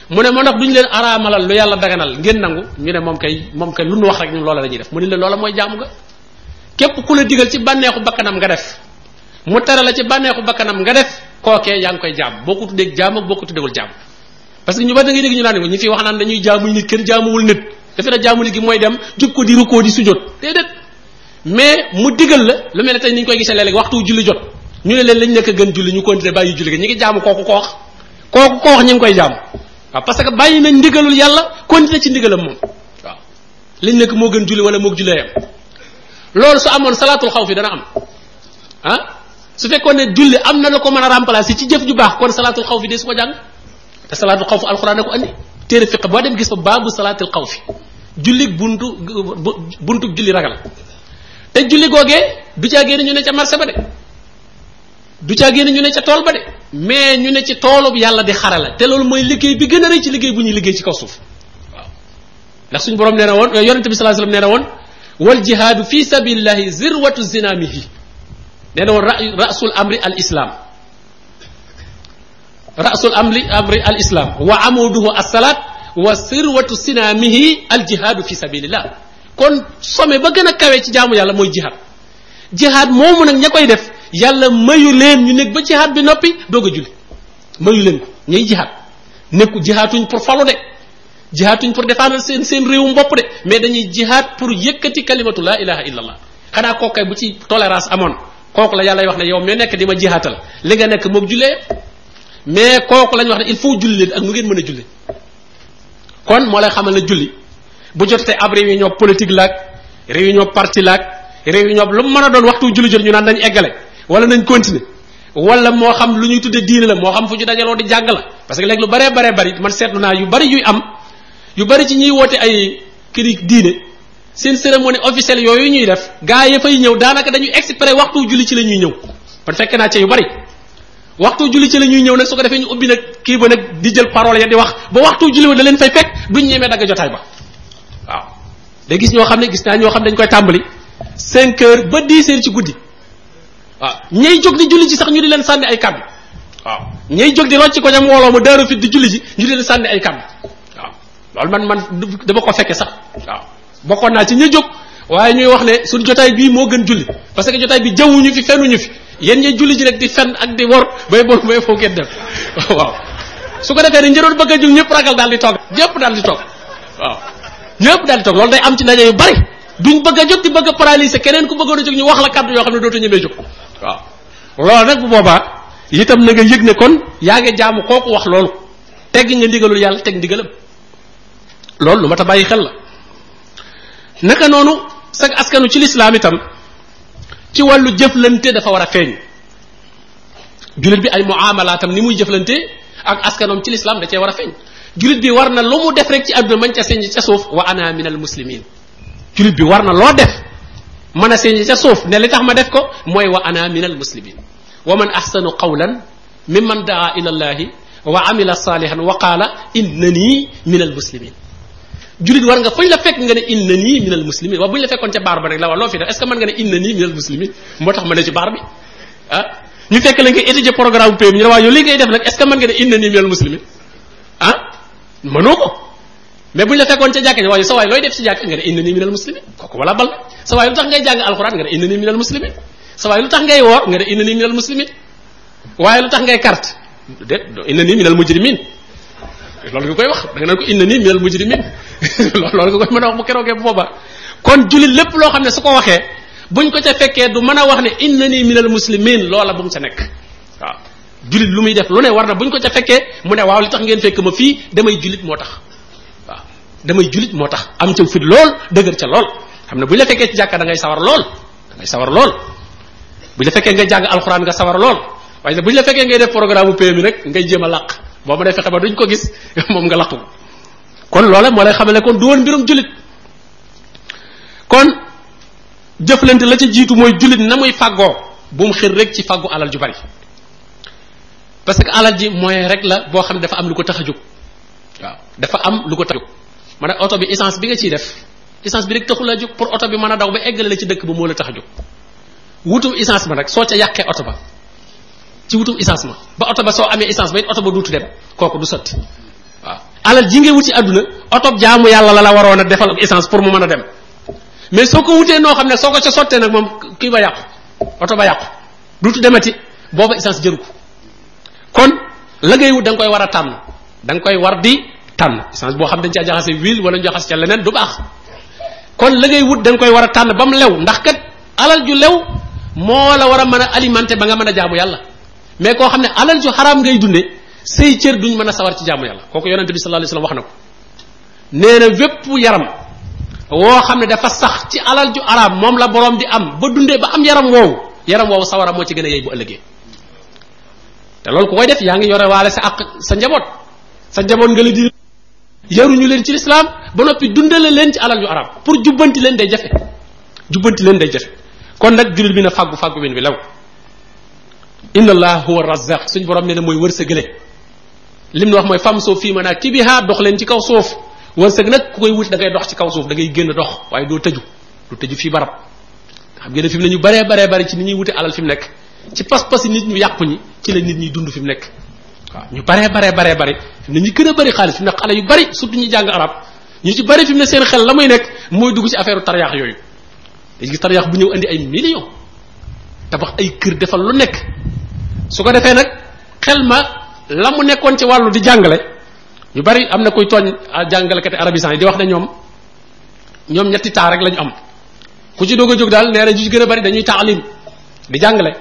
mu ne moo ndax duñ leen araamalal lu yàlla daganal ngeen nangu ñu ne moom kay moom kay lu ñu wax rek ñun loola la ñuy def mu ne leen loola mooy jaamu ga képp ku la digal ci bànneexu bakkanam nga def mu tere la ci bànneexu bakkanam nga def kookee yaa ngi koy jaam boo ko tuddee jaam ak boo ko tuddewul jaam parce que ñu ba da ngay dégg ñu naan ko ñu fi wax naan dañuy jaamuy nit kenn jaamuwul nit defe na jaamu nit gi mooy dem jub ko di rukkoo di sujjóot déedéet mais mu digal la lu mel ne tey ni ñu koy gisee léeg-léeg waxtu julli jot ñu ne leen lañ nekk gën julli ñu continuer bàyyi julli gi ñu ngi jaamu kooku ko wax kooku ko wax ñu ngi koy jaamu waaw parce que bàyyi nañ ndigalul yàlla continuer ci ndigalam moom liñ nekk moo gën julli wala moog jullee yam loolu su amoon salaatul xaw fi dana am ah su fekkoon ne julli am na la ko mën a remplacer ci jëf ju baax kon salaatul xaw fi de su ko jàng te salaatul xaw fi alxuraan na ko andi téere fiq boo dem gis fa baabu salaatul xaw fi julli buntu buntu julli ragal te julli googee du caa génn ñu ne ca marché ba de du caa génn ñu ne ca tool ba de mais ñu ne ci toolub yàlla di xarala te loolu mooy liggéey bi gën a rëy ci liggéey bu ñuy liggéey ci kaw suuf ndax suñu borom nee na woon yonente bi sallallahu alayhi wasallam nee na woon wal jihaadu fi sabilillahi zirwatu zinamihi nee na woon rasul amri al islam rasul amri amri al islam wa amuduhu as-salat wa sirwatu sinamihi al jihaadu fi sabilillah kon sommet ba gën a kawe ci jaamu yàlla mooy jihaad jihaad moomu nag ña koy def yàlla mayu leen ñu nekk ba jihaad bi noppi doog a julli mayu leen ko ñay jihaad nekku jihaatuñ pour falu de jihaatuñ pour défendre seen seen réewum bopp de mais dañuy jihaat pour yëkkati kalimatu laa ilaha illa allah xanaa kooku bu ci tolérance amoon kooku la yàlla wax ne yow mais nekk di ma jihaatal li nga nekk moog jullee mais kooku lañ wax ne il faut julli leen ak nu ngeen mën a julli kon moo lay xamal ne julli bu jotee ab réunion politique laag réunion parti laag réunion lu mu mën a doon waxtu julli jot ñu naan nañ eggale wala nañ continuer wala moo xam lu ñuy tudde diine la moo xam fu ñu dajaloo di jàng la parce que léegi lu baree baree bari man seetlu naa yu bari yuy am yu bari ci ñuy woote ay kii diine seen cérémonie officielle yooyu ñuy def gaa yi fay ñëw daanaka dañu exprès waxtu julli ci la ñuy ñëw parce que naa ci yu bari waxtu julli ci la ñuy ñëw nag su ko defee ñu ubbi nag kii ba nag di jël parole ya di wax ba waxtu julli wa da leen fay fekk duñ ñemee dagg jotaay ba waaw da gis ñoo xam ne gis naa ñoo xam ne dañ koy tàmbali cinq heures ba dix heures ci guddi waaw ah, ñay jóg di julli ji sax ñu di leen sànni ay kàddu waaw ñay jóg di rocc ko ñam mbooloo ma daaru fit di julli ji ñu di leen sànni ay kàddu waaw loolu man man dama ko fekke sax waaw bokkoon naa ci ña jóg waaye ñuy wax ne suñ jotaay bii moo gën julli parce que jotaay bi jawuñu fi fenuñu fi yéen ñay julli ji rek di fen ak di wor bay bon bay foo ngeen dem waaw su ko defee ne njëroon bëgg a jóg ñëpp ragal daal di toog ñëpp daal di toog waaw ñëpp daal di toog loolu day am ci ndaje yu bari duñ bëgg a jóg di bëgg a paralyser keneen ku bëggoon a jóg ñu wax la kàddu yoo xam ne dootu ñemee jóg waaw loolu nag bu boobaa itam na nga yëg ne kon yaa ngi jaamu kooku wax loolu tegg nga ndigalul yàlla teg ndigalam loolu lu ma ta bàyyi xel la naka noonu sag askanu ci lislaam itam ci wàllu jëflante dafa war a feeñ jullit bi ay muamalaatam ni muy jëflante ak askanoom ci lislaam da cee war a feeñ jullit bi war na lu mu def rek ci àdduna mañ ca seen ca suuf wa ana minal muslimin jullit bi war na loo def mën a seen ca suuf ne li tax ma def ko mooy wa ana min al muslimin wa man ahsanu qawlan mimman daa ila allahi wa amila salihan wa qaala innani min al muslimin jullit war nga fuñ la fekk nga ne inna nii minal muslimin waaw buñ la fekkoon ca baar ba rek la waa loo fi def est-ce que mën nga ne inna nii minal muslimin moo tax ma ne ci baar bi ah ñu fekk la nga étudier programme PMI ñu ne waa yow li ngay def nag est-ce que mën nga ne inna nii minal muslimin ah mënoo ko mais bu ñu la fekkoon ca jàkka ji waaye sa waay looy def ci jàkka nga ne innani minal muslimin kooku wala bal sa waay lu tax ngay jàng alxuraan nga ne innani minal muslimin sa waay lu tax ngay woor nga ne innani minal muslimin waaye lu tax ngay carte de innani minal mujrimin loolu nga koy wax da nga naan ko innani minal mujrimin loolu nga koy mën a wax bu keroogee bu boobaa kon jullit lépp loo xam ne su ko waxee buñ ko ca fekkee du mën a wax ne innani minal muslimin loola bu mu ca nekk waaw jullit lu muy def lu ne war na bu ñu ko ca fekkee mu ne waaw li tax ngeen fekk ma fii damay jullit moo tax waaw damay jullit moo tax am ca fit lool dëgër ca lool xam ne bu ñu la fekkee ci jàkka da ngay sawar lool da ngay sawar lool bu ñu la fekkee nga jàng alxuraan nga sawar lool waaye bu ñu la fekkee ngay def programme bu PMI rek ngay jéem a làq boo ma dee fexe ba duñ ko gis moom nga làqu kon loola moo lay xamal ne kon du woon mbirum jullit kon jëflante la ca jiitu mooy jullit na muy fàggoo bu mu xër rek ci fàggu alal ju bari parce que alal ji moyen rek la boo xam ne dafa am lu ko tax a jóg waaw dafa am lu ko tax a jóg ma ne oto bi essence bi nga ciy def essence bi rek taxul a jóg pour oto bi mën a daw ba eggale la ci dëkk ba moo la tax a jóg wutum essence ma rek soo ca yàqee oto ba ci wutum essence ma ba oto ba soo amee essence ba it oto ba duutu dem kooku du sotti waaw alal ji ngay wut ci àdduna oto jaamu yàlla la la waroon a defal essence pour mu mën a dem mais soo ko wutee noo xam ne soo ko ca sottee nag moom kii ba yàqu oto ba yàqu duutu demati booba essence jëru ko kon la ngay wut da koy war a tànn da nga koy war di tànn essence boo xam dañ caa jaxase huile wala ñu jaxase ca leneen du baax kon la ngay wut da koy war a tànn ba mu lew ndax kat alal ju lew moo la war a mën a alimenter ba nga mën a jaamu yàlla mais koo xam ne alal ju xaraam ngay dunde say cër duñ mën a sawar ci jaamu yàlla kooku yonente bi sallallahu alayhi wasallam wax na ko nee na wépp yaram woo xam ne dafa sax ci alal ju araam moom la borom bi am ba dundee ba am yaram woowu yaram woowu sawara moo ci gën a yey bu ëllëgee te loolu ku koy def yaa ngi yore waale sa àq sa njaboot sa njaboot nga la di yaruñu leen ci lislaam ba noppi dundale leen ci alal ju araam pour jubbanti leen day jafe jubbanti leen day jafe kon nag jullit bi na fàggu fàggu win bi law inna allah huwa razzaq suñ borom nee na mooy wërsëgale lim la wax mooy fam suuf fii maanaam kibiha dox leen ci kaw suuf wërsëg nag ku koy wut da ngay dox ci kaw suuf da ngay génn dox waaye doo tëju du tëju fii barab xam ngeen ne fi mu ne ñu baree baree bari ci ni ñuy wute alal fi mu nekk ci pas-pas yi nit ñu yàqu ñi ci la nit ñi dund fi mu nekk waaw ñu baree baree baree bari fi mu ne ñu gën a bari xaalis fi mu ne xale yu bari surtout ñuy jàng arab ñu ci bari fi mu ne seen xel la muy nekk mooy dugg ci affaire tariyaax yooyu dañu gis tariyaax bu ñëw indi ay millions tabax ay kër defal lu nekk su ko defee nag xel ma la mu nekkoon ci wàllu di jàngale ñu bari am na kuy tooñ ah, jàngalekati arabisant yi di wax ne ñoom ñoom ñetti taa rek lañu am ku ci doog a jóg daal nee na ñu ci gën a bari dañuy taalim di jàngale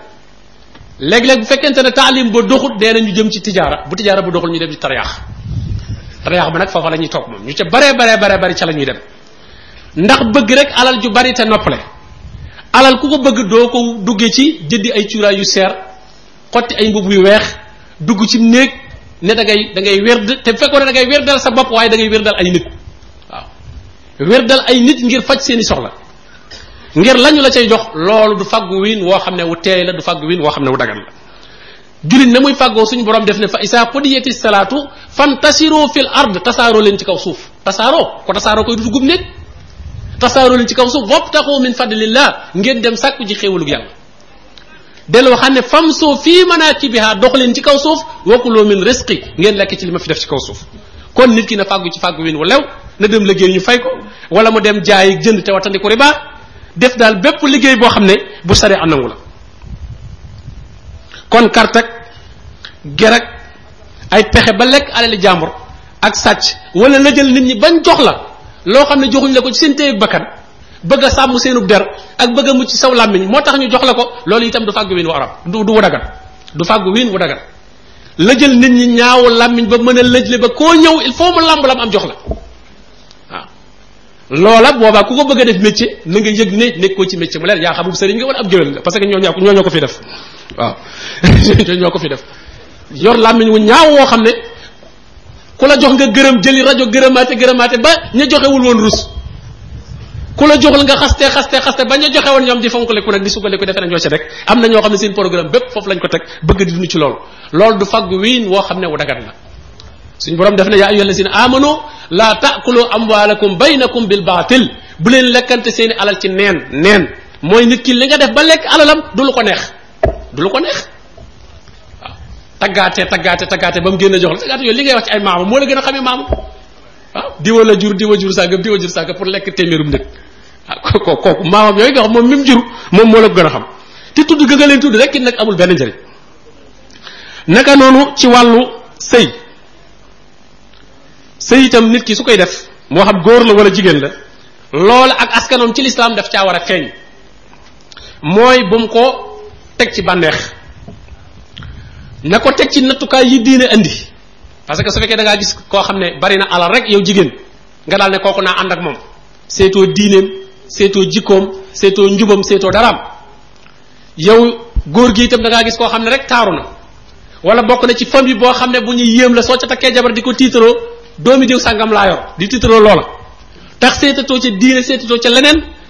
léeg-léeg bu fekkente ne taalim ba doxut nee na ñu jëm ci tijaara bu tijaara bu doxul ñu dem ci tariyaax tariyaax ba nag foofa la ñuy toog moom ñu ca baree baree baree bari ca la ñuy dem ndax bëgg rek alal ju bari te noppale alal ku ko bëgg doo ko duggee ci jëndi ay cuuraay yu seer xotti ay mbubb yu weex dugg ci néeg ne da ngay da ngay werd te bu fekkoon ne da ngay werdal sa bopp waaye da ngay werdal ay nit waaw werdal ay nit ngir faj seeni soxla ngir lañu la cay jox loolu du faggu wiin woo xam ne wu teey la du faggu wiin woo xam ne wu dagan la jullit na muy fàggoo suñu borom def ne fa isa qudiyati salaatu fantasiroo fil ard tasaaroo leen ci kaw suuf tasaaroo ko tasaaroo koy dutu gub néeg tasaaroo leen ci kaw suuf wabtaxu min fadlillah ngeen dem sàkku ji xéewalug yàlla dellu waxaat ne fam soo fii manaakibihaa dox leen ci kaw suuf wakuloo min risqi ngeen lekk ci li ma fi def ci kaw suuf kon nit ki na fàggu ci fàggu win wu lew na dem liggéey ñu fay ko wala mu dem jaay jënd te wattandiku riba def daal bépp liggéey boo xam ne bu saree anangu la kon carte ak ger ay pexe ba lekk alali jàmbur ak sàcc wala la jël nit ñi bañ jox la loo xam ne joxuñ la ko ci seen téye bakkan bëgg a sàmm seenub der ak bëgg a mucc saw làmmiñ moo tax ñu jox la ko loolu itam du fàggu wiin wu arab du du dagan du fàggu wiin wu dagan la jël nit ñi ñaaw làmmiñ ba mën a lëjle ba koo ñëw il faut mu làmb lam am jox la waaw loola boobaa ku ko bëgg a def métier na nga yëg ne nekkoo ci métier mu leer yaa xamub sëriñ nga wala ab géwél nga parce que ñoo ñoo ñoo ko fi def waaw ñoo ko fi def yor làmmiñ wu ñaaw woo xam ne ku la jox nga gërëm jëli rajo gërëmaate gërëmaate ba ña joxewul woon rus ku la joxul nga xaste xaste xaste ba ña joxe woon ñoom di fonkale ku nag di sugale ku defe na ñoo ci rek am na ñoo xam ne seen programme bépp foofu lañ ko teg bëgg di dund ci loolu loolu du faggu wiin woo xam ne wu dagan la suñ borom def na yaa ayyuhal lazina amanu laa taakulu amwaalakum baynakum bil baatil bu leen lekkante seeni alal ci neen neen mooy nit ki li nga def ba lekk alalam du lu ko neex du lu ko neex waaw taggaate taggaate taggaate ba mu génn jox la taggaate yooyu li ngay wax ci ay maama moo la gën a xamee maama waaw diwa la jur diwa jur sàngam diwa jur sàngam pour lekk téeméerum nit ah kooku kooku maamam yooyu nga xam moom mi mu jur moom moo la ko gën a xam te tudd ga nga leen tudd rek nag amul benn njëriñ naka noonu ci wàllu sëy sëy itam nit ki su koy def moo xam góor la wala jigéen la loola ak askanam ci lislaam daf caa war a feeñ mooy bu mu ko teg ci bànneex na ko teg ci nattukaay yi diine indi parce que su fekkee da ngaa gis koo xam ne bari na alal rek yow jigéen nga daal ne kooku naa ànd ak moom seetoo diineem seetoo jikkoom seetoo njubam seetoo daraam yow góor gi itam da ngaa gis koo xam ne rek taaru na wala bokk na ci famille boo xam ne bu ñu yéem la soo ca takkee jabar di ko tiitaroo doomi diw sàngam laa yor di tiitaroo loola tax seetatoo ca diine seetatoo ca leneen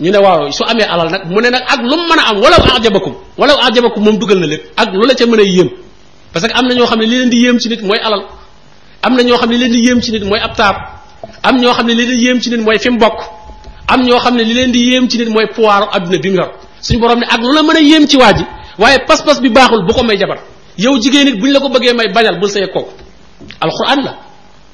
ñu ne waaw su amee alal nag mu ne nag ak lu mu mën a am walaw ajabakum walaw ajabakum moom dugal na lépp ak lu la ca mën a yéem parce que am na ñoo xam ne li leen di yéem ci nit mooy alal am na ñoo xam ne li leen di yéem ci nit mooy ab taab am ñoo xam ne li leen di yéem ci nit mooy fi mu bokk am ñoo xam ne li leen di yéem ci nit mooy pouvoir adduna bi mu yor suñu borom ne ak lu la mën a yéem ci waa ji waaye pas-pas bi baaxul bu ko may jabar yow jigéen nit bu ñu la ko bëggee may bañal bul sëy kooku alxuraan la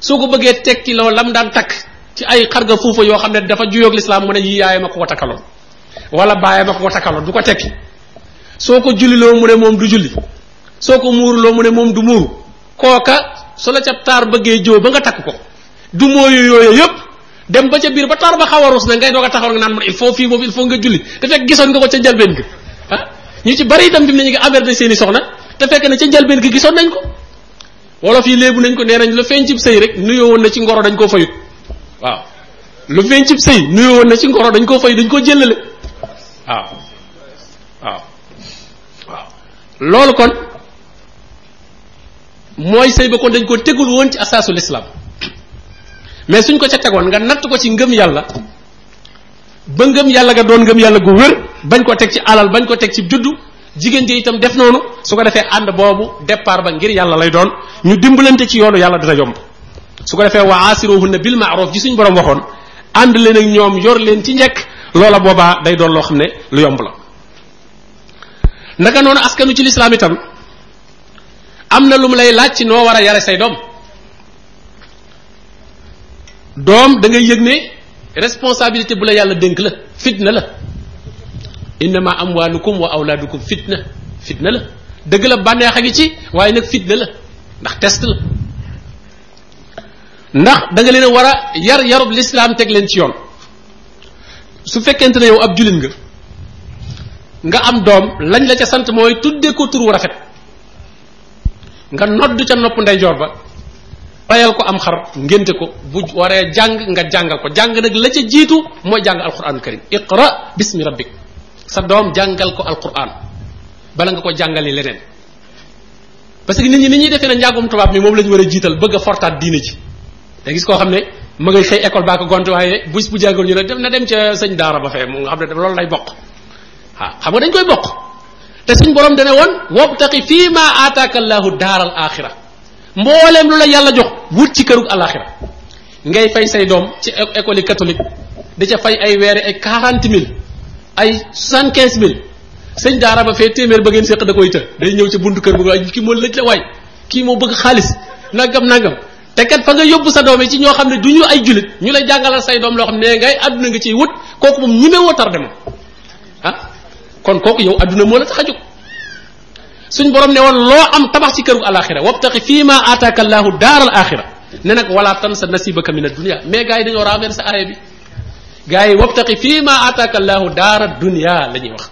soo ko bëggee tekki loo lam daan takk ci ay xarga fuufa yoo xam ne dafa juyoog lislaam mu ne yi yaayam a ko ko takkaloon wala baayam a ko ko takkaloon du ko tekki soo ko julliloo mu ne moom du julli soo ko muurloo mu ne moom du muuru kooka su la ca taar bëggee joo ba nga takk ko du mooyu yooyu yëpp dem ba ca biir ba taar ba xaw a rus na ngay doog a taxaw nga naan man il faut fii boobu il faut nga julli te fekk gisoon nga ko ca njëlbeen gi ah ñu ci bari itam fi mu ne ñu ngi avertir seeni soxna te fekk na ca njëlbeen gi gisoon nañ ko wolof yi léebu nañ ko nee nañ lu feeñ cib sëy rek nuyoo woon na ci ngoro dañ koo fayut waaw lu feeñ cib sëy nuyoo woon na ci ngoro dañ koo fayut dañ koo jëlale waaw waaw waaw loolu kon mooy sëy ba kon dañ ko tegul woon ci asaasul islam mais suñ ko ca tegoon nga natt ko ci ngëm yàlla ba ngëm yàlla nga doon ngëm yàlla gu wér bañ ko teg ci alal bañ ko teg ci juddu jigéen ji itam def noonu su ko defee ànd boobu départ ba ngir yàlla lay doon ñu dimbalante ci yoonu yàlla dina yomb su ko defee wa asiruhunna bil ma'ruf ji suñ borom waxoon ànd leen ak ñoom yor leen ci njekk loola boobaa day doon loo xam ne lu yomb la naka noonu askanu ci lislaam itam am na lu mu lay laaj ci noo war a yare say doom doom da ngay yëg ne responsabilité bu la yàlla dénk la fitna la innama amwalukum wa awlaadukum fitna fitna la dëgg la bànneex a ngi ci waaye nag fitna la ndax test la ndax da nga leen a war a yar yarub lislaam teg leen ci yoon su fekkente ne yow ab jullit nga nga am doom lañ la ca sant mooy tudde ko tur wu rafet nga nodd ca nopp ndeyjoor ba rayal ko am xar ngénte ko bu waree jàng nga jàngal ko jàng nag la ca jiitu mooy jàng alquranul karim iqra bismi rabbik sa doom jàngal ko alquran bala nga ko jàngale leneen parce que nit ñi ni ñuy defee ne njàngum tubaab mi moom la ñu war a jiital bëgg a fortaat diine ji da gis koo xam ne ma ngay xëy école baa ko gont waaye bu bu jàngal ñu ne dem na dem ca sëñ daara ba fee moom nga xam ne loolu lay bokk waaw xam nga dañ koy bokk te suñ borom dane woon wabtaqi fii ma aataaka allahu daaral axira mbooleem lu la yàlla jox wut ci kërug alaxira ngay fay say doom ci école yi catholique di ca fay ay weere ay quarante mille ay soixante quinze mille sëñ daara ba fee téeméer ba ngeen séq da koy të day ñëw ci buntu kër bu ko kii moo lëj la waay kii moo bëgg xaalis nangam nangam te kat fa nga yóbbu sa doom yi ci ñoo xam ne du ñu ay jullit ñu lay jàngalal say doom loo xam ne ngay àdduna nga ciy wut kooku moom ñime woo tardé moom ah kon kooku yow àdduna moo la tax a jóg suñ borom ne woon loo am tabax ci këru alaxira wabtaxi fii ma ataaka allahu daaral axira ne nag wala tan sa nasibaka min ad-dunya mais gars yi dañoo raameen sa aaya bi gars yi wabtaxi fii ma ataaka allahu daara dunya la ñuy wax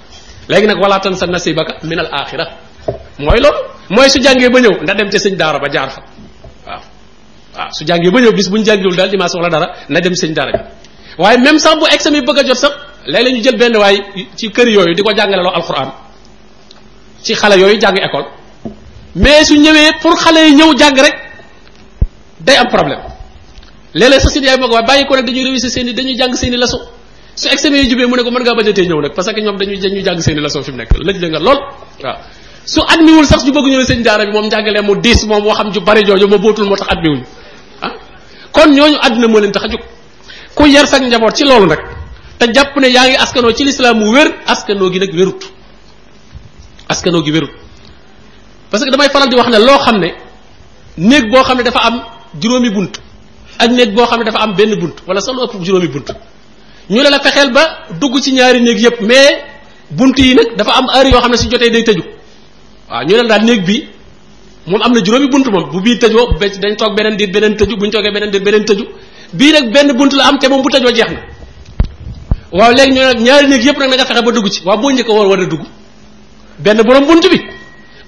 léegi nag wala tan sa nasibaka min al axira mooy loolu mooy su jàngee ba ñëw na dem ca sëñ daara ba jaar fa waaw waaw su jàngee ba ñëw bis bu ñu jàngiwul daal dimanche wala dara na dem sëñ daara bi waaye même sax bu examen bëgg a jot sax léeg-léeg ñu jël benn waay ci kër yooyu di ko jàngale loo alxuraan ci xale yooyu jàng école mais su ñëwee pour xale yi ñëw jàng rek day am problème léeg-léeg sax seen yaay moo ko waaye bàyyi ko rek dañuy réviser seen i dañuy jàng seen i leçon su examen yi jubee mu ne ko mën ngaa bañ a tee ñëw nag parce que ñoom dañuy dañuy jàng seeni leçon fi mu nekk lëj la nga lool waaw su admiwul sax ñu bëgg ñu ne sëñ daara bi moom njàngalee mu diis moom waxam ju bari jooju ma bootul moo tax admiwuñu ah kon ñooñu àdduna moo leen tax a jóg ku yar sax njaboot ci loolu nag te jàpp ne yaa ngi askanoo ci lislaam mu wér askanoo gi nag wérut askanoo gi wérut parce que damay faral di wax ne loo xam ne néeg boo xam ne dafa am juróomi bunt ak néeg boo xam ne dafa am benn bunt wala sax lu ëpp juróomi bunt ñu ne la fexeel ba dugg ci ñaari néeg yëpp mais bunt yi nag dafa am heure yoo xam ne si jotee day tëju waaw ñu ne la daal néeg bi moom am na juróomi bunt moom bu bii tëjoo dañ toog beneen diir beneen tëju bu ñu toogee beneen diir beneen tëju bii nag benn bunt la am te moom bu tëjoo jeex na waaw léegi ñu ne ñaari néeg yëpp nag na nga fexe ba dugg ci waaw boo njëkk a war war a dugg benn borom bunt bi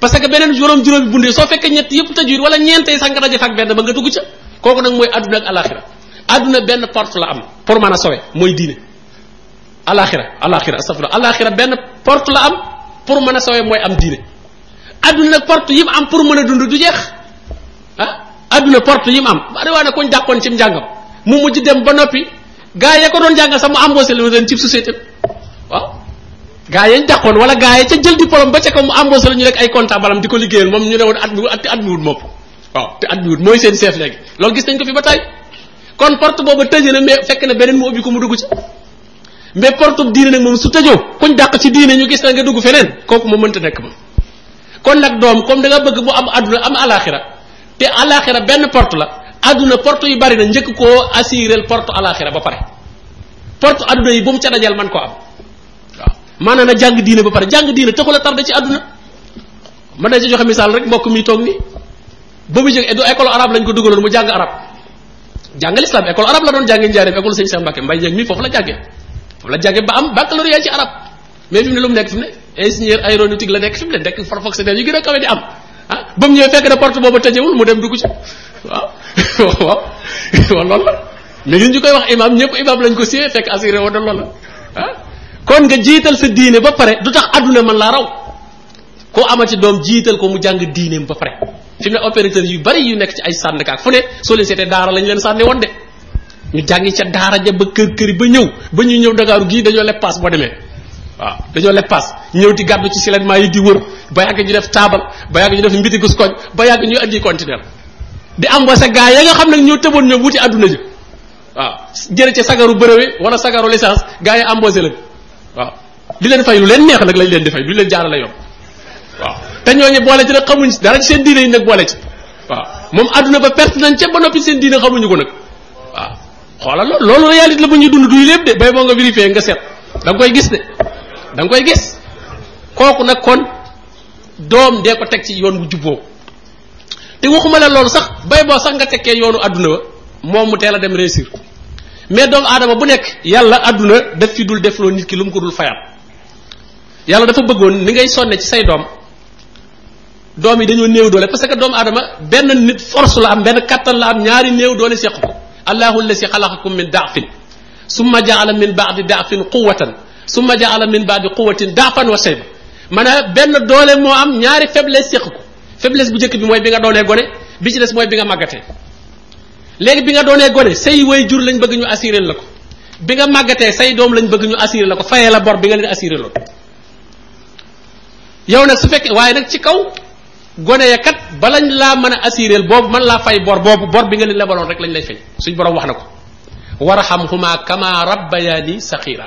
parce que beneen borom juróomi bunt yi soo fekkee ñett yëpp tëjuwul wala ñeentey sax nga daje fa ak benn ba nga dugg ca kooku nag mooy àdduna ak alaxira àdduna benn porte la am pour mën a sowe mooy diine alaxira alaxira astafurlah alaxira benn porte la am pour mën a sowe mooy am diine àdduna nag porte yi mu am pour mën a dund du jeex ah adduna porte yi mu am bari waa ne koñ dàqoon ci njàngam mu mujj dem ba noppi gaa yee ko doon jàngal sax mu embauché leen ci société waaw gaa yañ dàqoon wala gaa yi ca jël diplôme ba ca ko mu embauché la ñu rek ay comptable am di ko liggéeyal moom ñu ne woon at mi at at mi wut mopp waaw te at mi wut mooy seen chef léegi loolu gis nañ ko fi ba tey kon porte boobu tëj na mais fekk na beneen mu ubbi ko mu dugg ci mais porte diine nag moom su tëjoo kuñ dàq ci diine ñu gis na nga dugg feneen kooku moom mënta nekk moom kon nag doom comme da nga bëgg mu am àdduna am alaxira te alaxira benn porte la àdduna porte yu bari na njëkk koo assuré porte alaxira ba pare porte àdduna yi bu mu ca dajal man ko am waaw maanaam na jàng diine ba pare jàng diine taxul a tardé ci àdduna mën nañ ci joxe misaal rek mbokk mi toog ni ba mu jóg du école arabe lañ ko dugaloon mu jàng arab jàng l'islam école arabe la doon jàngee njaareem école sëñ Cheikh Mbacke mbay ñag mi foofu la jàngee foofu la jàngee ba am baccalauréat ci arab mais fi mu ne lu mu nekk fi mu ne ingénieur aéronautique la nekk fi mu ne nekk professionnel yi gën a kawe di am ah ba mu ñëwee fekk na porte boobu tëjewul mu dem dugg ci waaw waaw waaw loolu la mais ñun ñu koy wax imam ñëpp imam lañ ko siyee fekk assuré woon na loolu la ah kon nga jiital sa diine ba pare du tax adduna man laa raw ku amati doom jiital ko mu jàng diineem ba pare fi mu ne opérateur yu bari yu nekk ci ay syndicat fu ne soo leen seetee daara lañ leen sànni woon de ñu jàngi ca daara ja ba kër kër ba ñëw ba ñu ñëw Dakar gii dañoo leb paas boo demee waaw dañoo leb paas ñëw di gàddu ci siletement yi di wër ba yàgg ñu def taabal ba yàgg ñu def mbitigus koñ ba yàgg ñu andi conteneur di am wa sa gaa ya nga xam ne ñoo tëboon ñoom wuti àdduna ji waaw jële ca sagaru brevet wala sagaru licence gaa yi embauché la waaw di leen fay lu leen neex nag lañ leen di fay du leen jaarale yoon waaw te ñooñu boole ci nag xamuñ dara ci seen diine yi nag boole ci waaw moom àdduna ba perte nañ ca ba noppi seen diine xamuñu ko nag waaw xoolal loolu loolu réalité la bu ñuy dund duy lépp de bay boo nga vérifier nga seet da koy gis de da koy gis kooku nag kon doom dee ko teg ci yoon wu jubboo te waxuma la loolu sax bay boo sax nga tekkee yoonu àdduna wa moom mu teel a dem réussir mais doomu aadama bu nekk yàlla àdduna daf fi dul defloo nit ki lu mu ko dul fayaat yàlla dafa bëggoon ni ngay sonne ci say doom doom yi dañoo néew doole parce que doomu aadama benn nit force la am benn kattan la am ñaari néew doole seq ko allahu allasi xalaqakum min daafin summa jaala min baadi daafin quwatan summa jaala min baadi quwatin daafan wa sayba maanaam benn doole moo am ñaari faiblesse seq ko faiblesse bu njëkk bi mooy bi nga doonee gone bi ci des mooy bi nga màggatee léegi bi nga doonee gone say way jur lañ bëgg ñu assuré la ko bi nga màggatee say doom lañ bëgg ñu assuré la ko fayee la bor bi nga leen assuré loon yow nag su fekkee waaye nag ci kaw gone ya kat balañ laa mën a assuré boobu mën laa fay bor boobu bor bi nga leen lebaloon rek lañ lay fay suñ borom wax na ko warhamhuma kama rabbayani saxira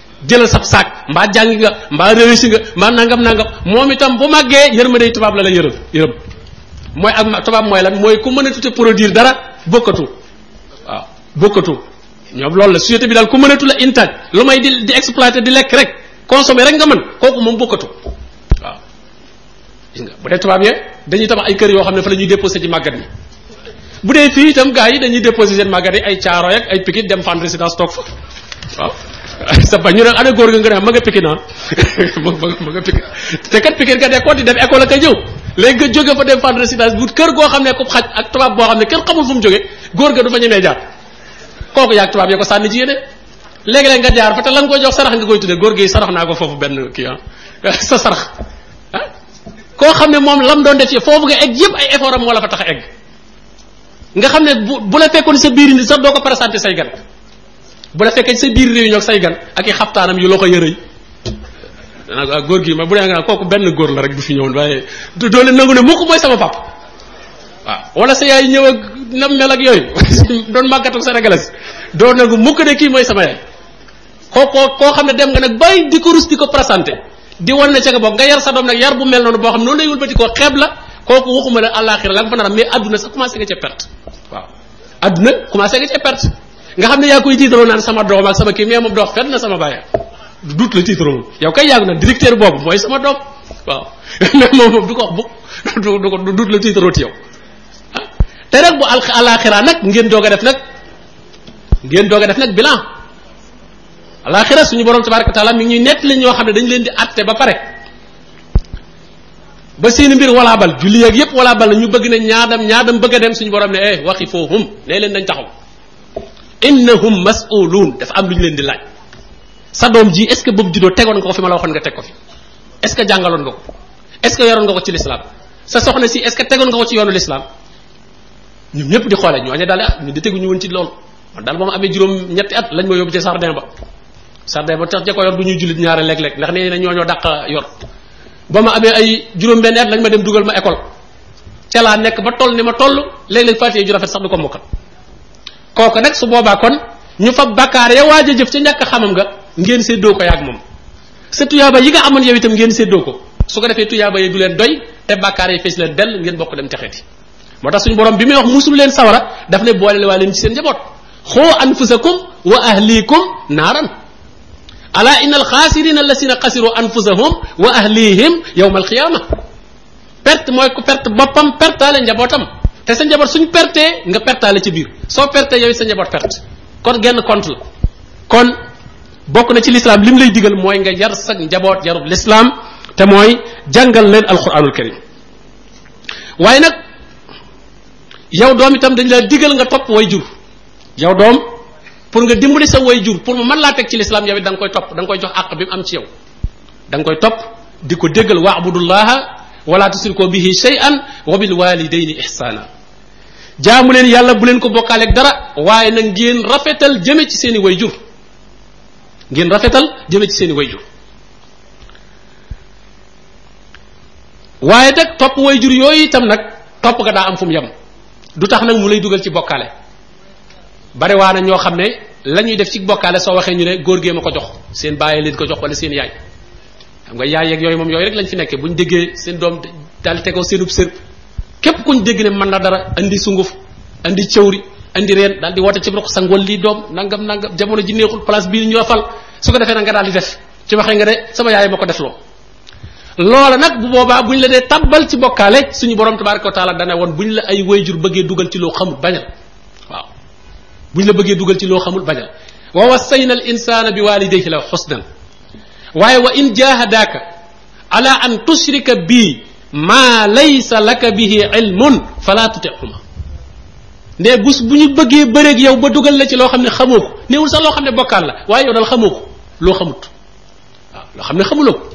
jëlal sab saak mbaa jàngi nga mbaa réussi nga mbaa nangam nangam moom itam bu màggee yërmande tubaab la la yërëm yërëm mooy ak tubaab mooy lan mooy ku mën a tuta produire dara bokkatu waaw bokkatu ñoom loolu la société bi daal ku mënatu la intaaj lu may di di exploiter di lekk rek consommer rek nga mën kooku moom bokkatu gis nga bu dee tubaab yee dañuy tabax ay kër yoo xam ne fa la ñuy déposé ci màggat yi bu dee fii itam gars yi dañuy déposé seen màggat yi ay caaro ak ay pikit dem fan résidence toog fa waaw sa ba ñu ne ana góor ga nga ne ma nga pikin ah ma ma nga pikin te kat pikin kat école di dem école ak a ñëw léegi nga jóge fa dem fan résidence bu kër goo xam ne ko xaj ak tubaab boo xam ne kenn xamul fu mu jóge góor ga du fa ñemee jaar kooku yaag tubaab yee ko sànni ci yéene léegi-léeg nga jaar fa te la nga koy jox sarax nga koy tudde góor gi sarax naa ko foofu benn kii ah sa sarax ah koo xam ne moom lam doon def ci foofu nga egg yëpp ay effort am moo la fa tax a egg nga xam ne bu bu la fekkoon sa biir nit sax doo ko présenté say gan bu la fekkee sa biir réunion ak say gan ak i xaftaanam yu loo ko yërëy danaa ko ah, góor gi ma bu dee nga kooku benn góor la rek bu fi ñëwoon waaye doo leen nangu ne mukk mooy sama papa waaw wala sa yaay ñëw ak nam mel ak yooyu doon màggatu sénégalais doo nagu mukk ne kii mooy sama yaay koo koo koo xam ne dem nga nag bay di ko rus di ko présenté di wan ne ca nga bokk nga yar sa doom nag yar bu mel noonu boo xam noonu lay wëlbati koo xeeb la kooku waxuma la àllaaxira la nga fa nar mais adduna sax commencé nga ca perte waaw adduna commencé nga ca perte nga xam ne yaa koy tiitaroo naan sama doom ak sama kii mais moom dox fenn na sama bàyyi duut la tiitaroo yow kay yàgg naan directeur boobu mooy sama doom waaw mais moom moom du ko bu du ko duut la tiitaroo ci yow ah. te nag bu al alaxira nag ngeen doog a def nag ngeen doog a def nag bilan alaxira suñu borom tabaraka taala mi ngi ñuy nett lañ ñoo xam ne dañ leen di atte ba pare ba seeni mbir walaabal julli ak yépp walaabal na ñu bëgg ne ñaadam ñaadam bëgg a dem suñu borom ne eh waxi foohum nee leen nañ taxaw innahum mas'uluun dafa am lu ñu leen di laaj sa doom ji est-ce que boobu juddoo tegoon nga ko fi ma la waxoon nga teg ko fi est-ce que jàngaloon nga ko est-ce que yoroon nga ko ci l'islam sa soxna si est-ce que tegoon nga ko ci yoonu l'islam ñun ñëpp di xoole ñooñu daal ah ñu di teguñu woon ci loolu man daal ba ma amee juróom ñetti at lañ ma yóbbu ci sardin ba sardin ba tax ja ko yor du ñuy jullit ñaare léeg-léeg ndax nee na ñoo ñoo dàq yor ba ma amee ay juróom benn at lañ ma dem dugal ma école ca laa nekk ba toll ni ma toll léeg-léeg fatiha ju rafet sax du ko mokkal kooku nag su boobaa kon ñu fab bakkaar ya waaj a jëf ca ñàkk xamam nga ngeen séddoo ko yaag moom sa tuyaaba yi nga amoon yow itam ngeen séddoo ko su ko defee tuyaaba yi du leen doy te bakkaar yi fees leen dell ngeen bokk dem texeeti moo tax suñu borom bi muy wax musul leen sawara daf ne boole waa leen ci seen njaboot xoo anfusakum wa ahlikum naaran ala inna alxaasirina allasina xasiru anfusahum wa ahlihim yawma alqiyama perte mooy ku perte boppam pertaale njabootam te sa njaboot suñ pertee nga pertaale ci biir soo pertee yow sa njaboot perte kon genn compte la kon bokk na ci lislaam lim lay digal mooy nga yar sa njaboot yarub lislaam te mooy jàngal leen alquranul karim waaye nag yow doom itam dañ laa digal nga topp way jur yow doom pour nga dimbali sa way jur pour mu mën laa teg ci lislaam yow it da nga koy topp da nga koy jox àq bi mu am ci yow da nga koy topp di ko déggal waabudullaha wala tusriko bihi shay'an wa bil walidayni ihsana jaamu leen yàlla bu leen ko bokkaaleeg dara waaye nag ngeen rafetal jëme ci seeni way jur ngeen rafetal jëme ci seeni way jur waaye nag topp way jur yooyu itam nag topp nga daa am fu mu yem du tax nag mu lay dugal ci bokkaale bari waa na ñoo xam ne la ñuy def ci bokkaale soo waxee ñu ne góor gee ma ko jox seen bàyyi leen ko jox wala seen yaay xam nga yaay yeeg yooyu moom yooyu rek lañ fi nekkee buñ déggee seen doom daal tegoo seenub sër képp kuñ dégg ne mën na dara indi sunguf indi cëwri indi reen daal di woote ci roq sang wala lii doom nangam nangam jamono ji neexul place bii ñu la fal su ko defee nag nga daal di def ci waxee nga ne sama yaay ma ko def loo loola nag bu boobaa buñ la dee tabbal ci bokkaale suñu borom tabaraka wa taala dana woon buñ la ay wayjur bëggee dugal ci loo xamul bañal waaw buñ la bëggee dugal ci loo xamul bañal wa wassayna al insana bi walidayhi la xusnan waaye wa in jahadaaka ala an tushrika bii maa laysa laka bihi ilmun fala tutihuma nde bus bu ñu bëggee bëreeg yow ba dugal la ci loo xam ne xamoo ko néewul sax loo xam ne bokkaal la waaye yow dal xamoo ko loo xamut waaw loo xam ne xamuloo ko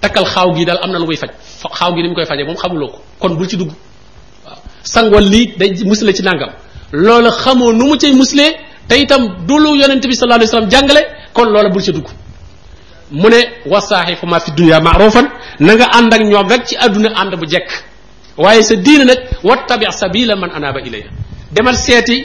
takkal xaaw gi daal am na lu koy faj xaaw gi ni mu koy fajee moom xamuloo ko kon bul ci dugg waaw sangoon lii day musle ci nangam loola xamoo nu mu cay muslee te itam du lu yonent bi sallallahu alayhi wasallam jàngale kon loola bul ci dugg mu ne wasaaxifu ma fi dunya ma'rufan na nga ànd ak ñoom rek ci àdduna ànd bu jekk waaye sa diine nag wattabi sabila man anaaba ilayya demal seeti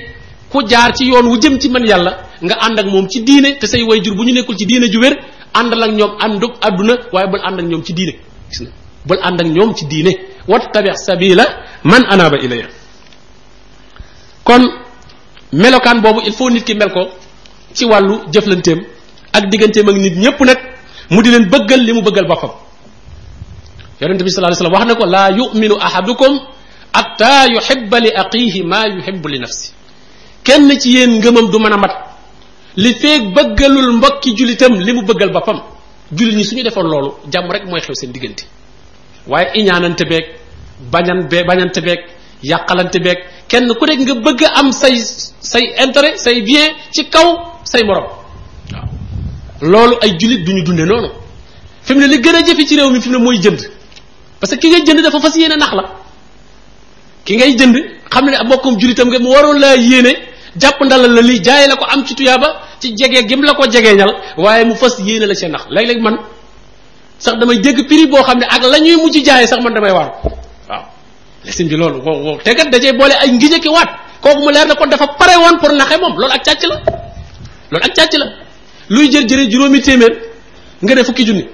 ku jaar ci yoon wu jëm ci man yàlla nga ànd ak moom ci diine te say wayjur bu ñu nekkul ci diine ju wér àndal ak ñoom àndug àdduna waaye bul ànd ak ñoom ci diine gis na bul ànd ak ñoom ci diine wattabi sabila man anaaba ilayya kon melokaan boobu il faut nit ki mel ko ci wàllu jëflanteem ak digganteem ak nit ñépp nag mu di leen bëggal li mu bëggal boppam yonente bi sallallahu alayhi wasallam wax na ko laa yuminu ahadukum atta yuhibba li aqihi maa yuhibbu li nafsi kenn ci yéen ngëmam du mën a mat li feeg bëggalul mbokki jullitam li mu bëggal boppam jullit ñi suñu defoon loolu jàmm rek mooy xew seen diggante waaye iñaanante beeg bañan bee bañante beeg yàqalante beeg kenn ku nekk nga bëgg am say say intérêt say bien ci kaw say morom waaw loolu ay jullit duñu dunde noonu fi mu ne li gën a jafe ci réew mi fi mu ne mooy jënd parce que ki ngay jënd dafa fas yéene nax la ki ngay jënd xam ne bokkum jullitam nga mu waroon laa yéene jàpp ndalal la lii jaay la ko am ci tuyaaba ci jege gim la ko jegeeñal waaye mu fas yéene la cee nax léeg-léeg man sax damay dégg prix boo xam ne ak la ñuy mujj jaayee sax man damay waaru waaw lesin bi loolu wow wow te kat dajee boole ay ngije ki waat kooku mu leer na kon dafa pare woon pour naxe moom loolu ak càcc la loolu ak càcc la luy jël jëre juróomi téeméer nga def fukki junni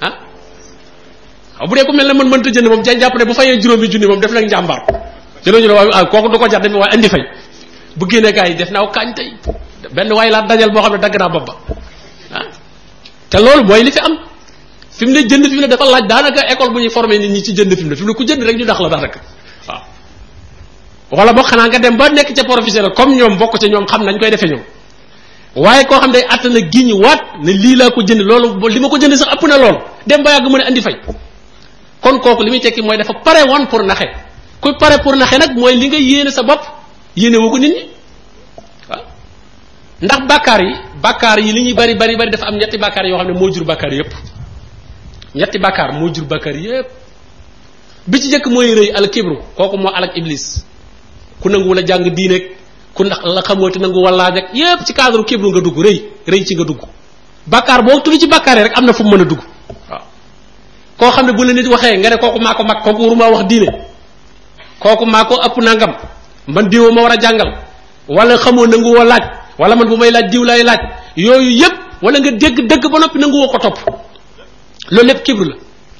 ah waaw bu dee ku mel ne man mënta jënd moom ja jàpp ne bu fayee juróomi junni moom def nag njàmbaar jëloo ñu ne waaye ah, kooku du ko jar dañu waaye indi fay bu génnee gars yi def naaw kaañ tey benn waaye laa dajal boo xam ne dagg naa bopp ba ah te loolu mooy li fi am fi mu ne jënd fi mu ne dafa laaj daanaka école bu ñuy formé nit ñi ci jënd fi mu ne fi mu ne ku jënd rek ñu dax la daanaka waaw wala boo xanaa nga dem ba nekk ca professionnel comme ñoom bokk ca ñoom xam nañ koy defee ñoom waaye koo xam day àtt na giñ waat ne lii laa ko jënd loolu li ma ko jënd sax ëpp na lool dem ba yàgg mu ne andi fay kon kooku li muy tekki mooy dafa pare woon pour naxe ku pare pour naxe nag mooy li nga yéene sa bopp yéene woo ko nit ñi waaw ndax bàkkaar yi bàkkaar yi li ñuy bari bari bari dafa am ñetti bàkkaar yoo xam ne moo jur bàkkaar yépp ñetti bàkkaar moo jur bàkkaar yépp bi ci njëkk mooy rëy al kibru kooku moo alak iblis ku nanguwul a jàng diineeg ku ndax la xamoo te nangu wallaa rek yépp ci cadre kibru nga dugg rëy rëy ci nga dugg bàkkaar boo tudd ci bàkkaar yi rek am na fu mu mën a dugg waaw koo xam ne bu la nit waxee nga ne kooku maa ko mag kooku waruma wax diine kooku maa ko ëpp nangam man diwoo ma war a jàngal wala xamoo nangu woo laaj wala man bu may laaj diw lay laaj yooyu yépp wala nga dégg dëgg ba noppi nangu woo ko topp loolu lépp kibru la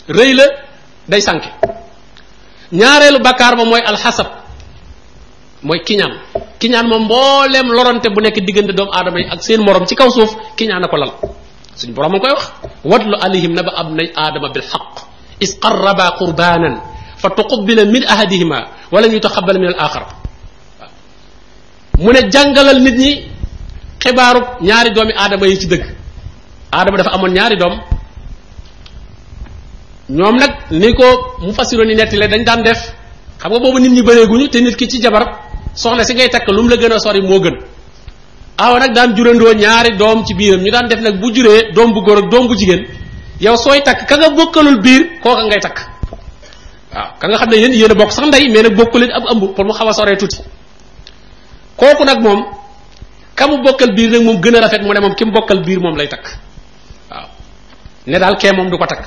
rëy la day sànke ñaareelu bàkkaar ba mooy alxasab mooy kiñaan kiñaan moom mbooleem lorante bu nekk diggante doomu aadama yi ak seen morom ci kaw suuf kiñaan a ko lal suñ borom a koy wax watlu alayhim naba abnay aadama bil xaq is qarraba qurbanan fa tuqubila min ahadihima wala ñu taxabala min al axar mu ne jàngalal nit ñi xibaaru ñaari doomi aadama yi ci dëgg aadama dafa amoon ñaari doom ñoom nag ni ko mu fassiroo ni nettile dañ daan def xam nga boobu nit ñi bëreeguñu te nit ki ci jabar soxna si ngay takk lu mu la gën a sori moo gën awa nag daan jurandoo ñaari doom ci biiram ñu daan def nag bu juree doom bu góor ak doom bu jigéen yow sooy takk ka nga bokkalul biir kooka ngay takk waaw ka nga xam ne yéen yéen a bokk sax ndey mais nag bokku leen ab ëmb pour mu xaw a soree tuuti kooku nag moom ka mu bokkal biir nag moom gën a rafet mu ne moom ki mu bokkal biir moom lay takk waaw ne daal kee moom du ko takk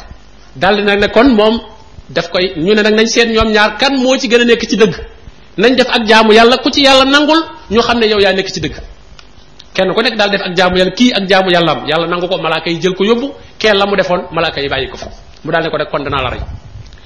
daal di nag ne kon moom daf koy ñu ne nag nañ seet ñoom ñaar kan moo ci gën a nekk ci dëgg nañ def ak jaamu yàlla ku ci yàlla nangul ñu xam ne yow yaa nekk ci dëgg kenn ku nekk daal def ak jaamu yàlla kii ak jaamu yàlla am yàlla nangu ko malaaka yi jël ko yóbbu kee la mu defoon malaaka yi bàyyi ko fa mu daal ne ko rek kon danaa la rey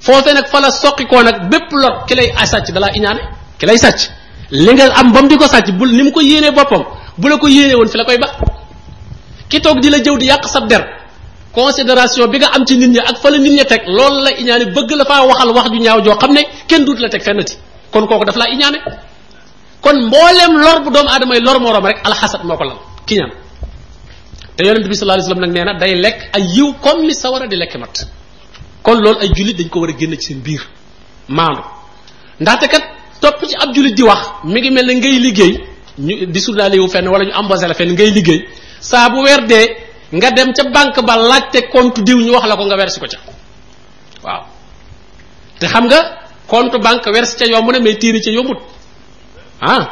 foofee nag fa la soqi koo nag bépp lot ki lay sàcc dalaa iñaane ki lay sàcc li nga am ba mu di ko sàcc bu ni mu ko yéenee boppam bu la ko yéenee woon fi la koy ba ki toog di la jëw di yàq sab der considération bi nga am ci nit ñi ak fa la nit ñi teg loolu la iñaane bëgg la faa waxal wax ju ñaaw joo xam ne kenn duut la teg fennati kon kooku daf laa iñaane kon mbooleem lor bu doomu aadama yi lor moroom rek alxasad moo ko lal ki ñaan te yonent bi sallallahu alayhi wasallam nag nee na day lekk ay yiw comme ni sawara di lekk mat kon loolu ay jullit dañ ko war a génn ci seen biir maandu ndaxte kat topp ci ab jullit di wax mi ngi mel ne ngay liggéey ñu di surnaale wu fenn wala ñu embauché la fenn ngay liggéey saa bu weer dee nga dem ca banque ba laajte compte diw ñu wax la ko nga weer si ko ca waaw te xam nga compte banque wersi ca yomb na mais tiiri ca yombut ah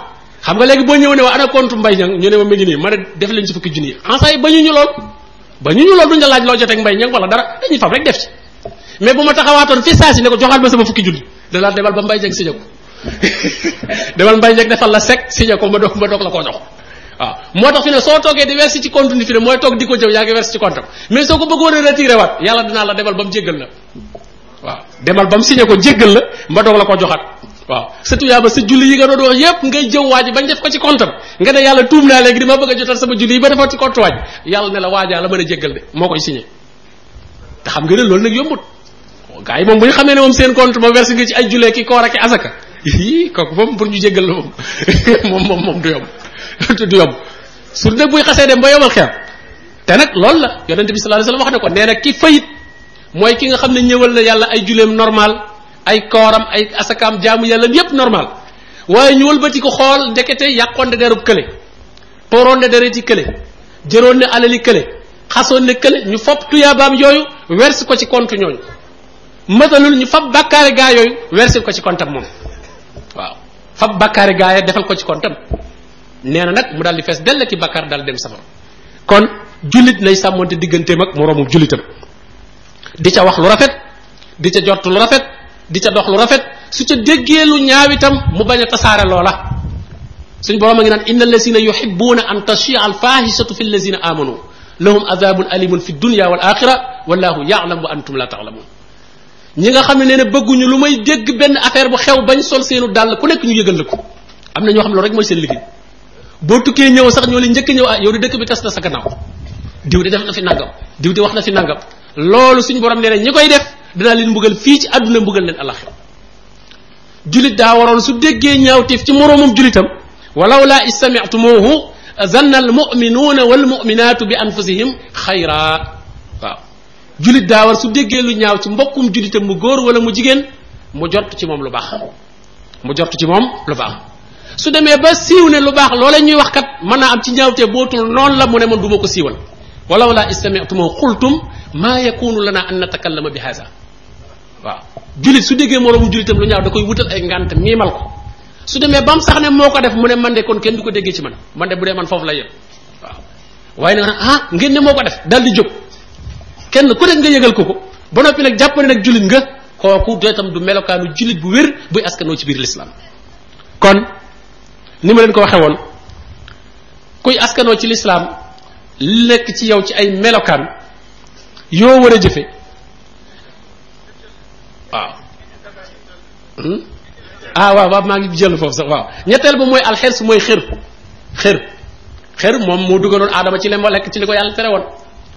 xam nga léegi boo ñëw ne waa ana compte mbay ñang ñu ne ma mi ngi nii ma ne def leen ci fukki junni ensa yi ba ñu ñu lool ba ñu ñu lool duñ la laaj loo joteeg mbay ñang wala dara dañuy fab rek def ci mais bu ma taxawaatoon fi saa si ne ko joxaat ma sama fukki junni da laa demal ba mbay ñang si ko demal mbay njëkk defal la sec signé ko ma doog ma doog la koo jox waaw moo tax fi ne soo toogee di verser ci compte ni fi ne mooy toog di ko jëw yaa ngi verser ci compte mais soo ko bëggoon a retiré waat yàlla dinaa la demal ba mu jéggal la waaw demal ba mu signé ko jéggal la ma doog la ko joxaat waaw sa tuyaaba sa julli yi nga doon wax yépp ngay jëw waaji bañ def ko ci compte nga ne yàlla tuub naa léegi dama bëgg a jotal sama julli yi ba defoon ci compte waaji yàlla ne la waajaa la mën a jéggal de moo koy signé te xam nga ne loolu nag yombut gaa yi moom bu ñu xamee ne moom seen compte moom versé nga ci ay julee ki koor ak asaka yii kooku moom pour ñu jéggal la moom moom moom moom du yomb du yomb su nag buy xasee dem ba yomal xeer te nag loolu la yonente bi sallallahu alayhi wasallam wax ne ko nee na ki fayit mooy ki nga xam ne ñëwal na yàlla ay juleem normal ay kooram ay asakaam jaamu yàlla yépp normal waaye ñu wëlbati ko xool ndekete yàqoon de derub kële tooroon ne dereti kële jëroon ne alali kële xasoon ne kële ñu fab tuyaabaam yooyu wersi ko ci compte ñooñu matalul ñu fab bàkkaare gaa yooyu wersi ko ci compte am moom waaw fab bàkkaare gaa ya defal ko ci compte am nee na nag mu daal di fees dell ki bàkkaar daal dem safara kon jullit nay sàmmonte digganteem ak moroomum jullitam di ca wax lu rafet di ca jort lu rafet di ca dox lu rafet su ca déggee lu ñaaw itam mu bañ a tasaare loola suñ borom a ngi naan inna allazina yuhibbuna an tashia al fahishatu fi allazina amanu lahum adabun alimun fi dunya wal axira wallahu ya'lam wa antum la ta'lamun ñi nga xam ne nee na bëgguñu lu may dégg benn affaire bu xew bañ sol seenu dàll ku nekk ñu yëgal la ko am na ñoo xam ne loolu rek mooy seen liggéey boo tukkee ñëw sax ñoo leen njëkk ñëw ah yow di dëkk bi tas na sa gannaaw diw di def na fi nangam diw di wax na fi nangam loolu suñu borom nee na ñi koy def danaa leen mbugal fii ci àdduna mbugal leen alaxira julit daa waroon su déggee ñaawteef ci moroomam julitam walaw laa istamictumuuhu zanna al muminuuna wal muminaatu bi anfusihim xayraa waaw julit daa war su déggee lu ñaaw ci mbokkum julitam mu góor wala mu jigéen mu jot ci moom lu baax mu jot ci moom lu baax su demee ba siiw ne lu baax loola ñuy wax kat mën naa am ci ñaawtee bootul noonu la mu ne man du ma ko siiwal walaw laa istami'tumoo xultum maa yakunu lana an natakallama bi haza waaw jullit su déggee moroomu jullitam lu ñaaw da koy wutal ay ngànt miimal ko su demee ba mu sax ne moo ko def mu ne man de kon kenn du ko déggee ci man man de bu dee man foofu la yem waaye nee na ah ngeen ne moo ko def daal di jóg kenn ku nekk nga yëgal ko ko ba noppi nag jàpp ne nag jullit nga kooku doo itam du melokaanu jullit bu wér buy askanoo ci biir l'islam kon ni ma leen ko waxee woon kuy askanoo ci l'islam li nekk ci yow ci ay melokaan yoo war a jëfe waaw hmm? ah waaw waaw maa ngi jël foofu sax waaw ñetteel ba mooy alxers mooy xër xër xër moom moo dugaloon aadama ci lem wa lekk ci li ko yàlla tere woon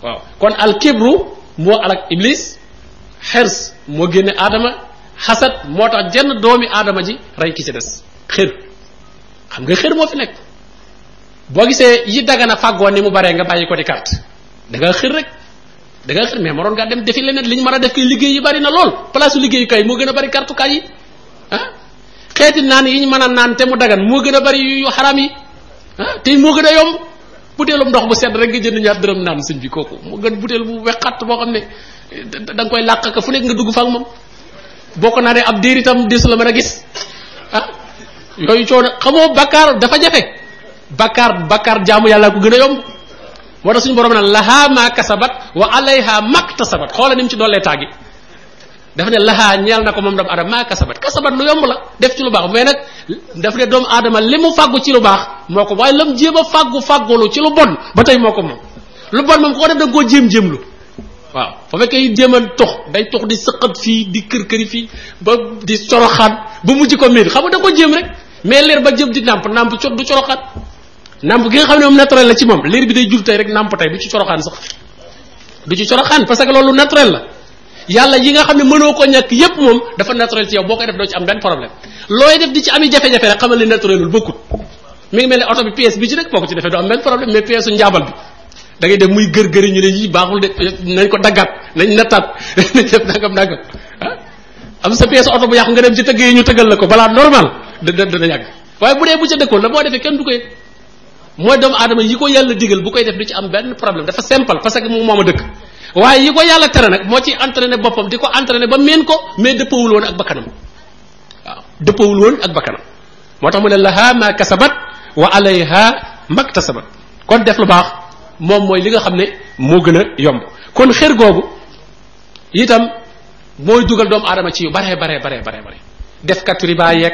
waaw kon alkibru moo alak iblis xers moo génne aadama xasad moo tax jenn doomi aadama ji rey ki ci des xër xam nga xër moo fi nekk boo gisee yi dagana fàggoon ni mu baree nga bàyyi ko di carte da nga xër rek da nga mais waroon ngaa dem defi leneen li ñu mën a def kay liggéey yi bari na lool place liggéeyu kay moo gën a bari kartu kay yi ah xeeti naan yi ñu mën a naan te mu dagan moo gën a bari yu xaram yi ah te moo gën a yomb butéelum ndox bu sedd rek nga jënd ñaar dërëm naan sëñ bi kooku moo gën butéel bu wexat boo xam ne da nga koy làq ka fu nekk nga dugg fa ak moom boo ko naanee ab diir itam des la mën a gis ah yooyu coono xamoo bakkaar dafa jafe bakkaar bakkaar jaamu yàlla ko gën a yomb moo tax suñu borom naan lahaa maa kasabat wa alayha maktasabat xoola ni mu ci dollee tàggi dafa ne lahaa ñeel na ko moom doomu aadama maa kasabat kasabat lu yomb la def ci lu baax mais nag daf ne doomu aadama li mu fàggu ci lu baax moo ko waaye lam jéem a fàggu fàggulu ci lu bon ba tey moo ko moom lu bon moom koo def da nga koo jéem-jéem lu waaw fa fekkee jéem a tox day tox di sëqat fii di kër këri fii ba di coroxaan ba mujj ko miir xam nga da ko jéem rek mais leer ba jëm di nàmp nàmp cot du coroxaan nàmp gi nga xam ne moom naturel la ci moom liir bi day jur tey rek nàmp tey du ci coroxaan sax du ci coroxaan parce que loolu naturel la yàlla yi nga xam ne mënoo ko ñàkk yépp moom dafa naturel ci yow boo koy def doo ci am benn problème looy def di ci ami jafe-jafe rek xamal ne naturelul bokkut mi ngi mel ne oto bi pièce bi ci rek boo ko ci defee doo am benn problème mais pièce su njaabal bi da ngay dem muy gër gëri ñu ne yii baaxul de nañ ko daggaat nañ nattaat nañ def nangam nangam ah am sa pièce oto bu yàqu nga dem ci tëgg yi ñu tëggal la ko balaa normal da da dana yàgg waaye bu dee bu ca dëkkoon la boo defee kenn du ko yëg mooy doomu aadama yi ko yàlla digal bu koy def du ci am benn problème dafa simple parce que moom mooma dëkk waaye yi ko yàlla tere nag moo ci entraîné boppam di ko entraîné ba meen ko mais dëppawul woon ak bakkanam waaw dëppawul woon ak bakkanam moo tax mu ne laha ma kasabat wa alayha maktasabat kon def lu baax moom mooy li nga xam ne moo gën a yomb kon xër googu itam mooy dugal doomu aadama ci yu baree baree baree baree bare defkat riba yeeg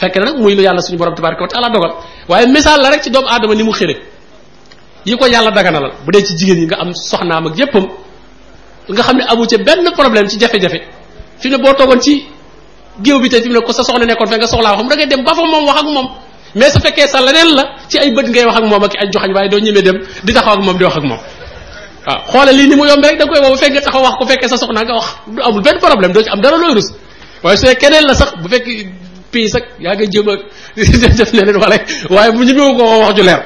fekk na nag muy lu yàlla suñu borom tabaraka wa taala dogal waaye misaal la rek ci doomu aadama ni mu xëre yi ko yàlla daganalal bu dee ci jigéen yi nga am soxnaam ak yéppam nga xam ne amu ca benn problème ci jafe-jafe fi ne boo toogoon ci géew bi tey fi mu ne ko sa soxna nekkoon fe nga soxlaa xam da ngay dem ba fa moom wax ak moom mais su fekkee sa leneen la ci ay bët ngay wax ak moom ak ay joxañ waaye doo ñemee dem di taxaw ak moom di wax ak moom waaw xoolal lii ni mu yomb rek da koy woo fekk nga taxaw wax ko fekkee sa soxna nga wax du amul benn problème doo ci am dara looy rus waaye su keneen la sax bu fekk pii sax yaa ngi jëm a def leneen wala waaye bu ñu ko wax ju leer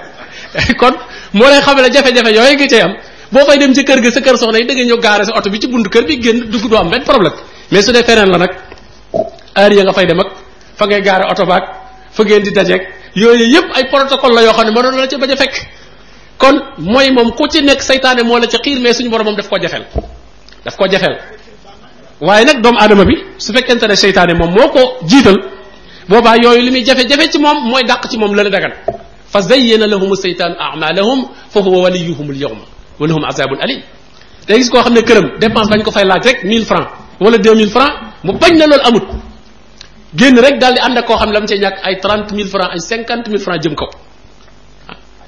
kon moo lay xam ne jafe-jafe yooyu nga cay am boo fay dem ci kër gi sa kër soxna yi da nga ñëw gaare sa oto bi ci buntu kër bi génn dugg doo am benn problème mais su dee feneen la nag heure ya nga fay dem ak fa ngay gaare oto baag fa ngeen di dajeeg yooyu yëpp ay protocole la yoo xam ne mënoon na la ci bañ a fekk kon mooy moom ku ci nekk saytaane moo la ca xiir mais suñu borom moom daf ko jafel daf ko jafeel waaye nag doomu aadama bi su fekkente ne seytaane moom moo ko jiital boobaa yooyu li muy jafe-jafe ci moom mooy dàq ci moom la la dagan fa zayyana lahum seytaanu amalahum fa huwa waliyuhum al yawma wa lahum azabun alim day gis koo xam ne këram dépense dañ ko fay laaj rek 1000 francs wala 2000 francs mu bañ na loolu amut génn rek daal di ànd ak koo xam ne la mu cay ñàkk ay 30 000 francs ay 50 000 francs jëm kaw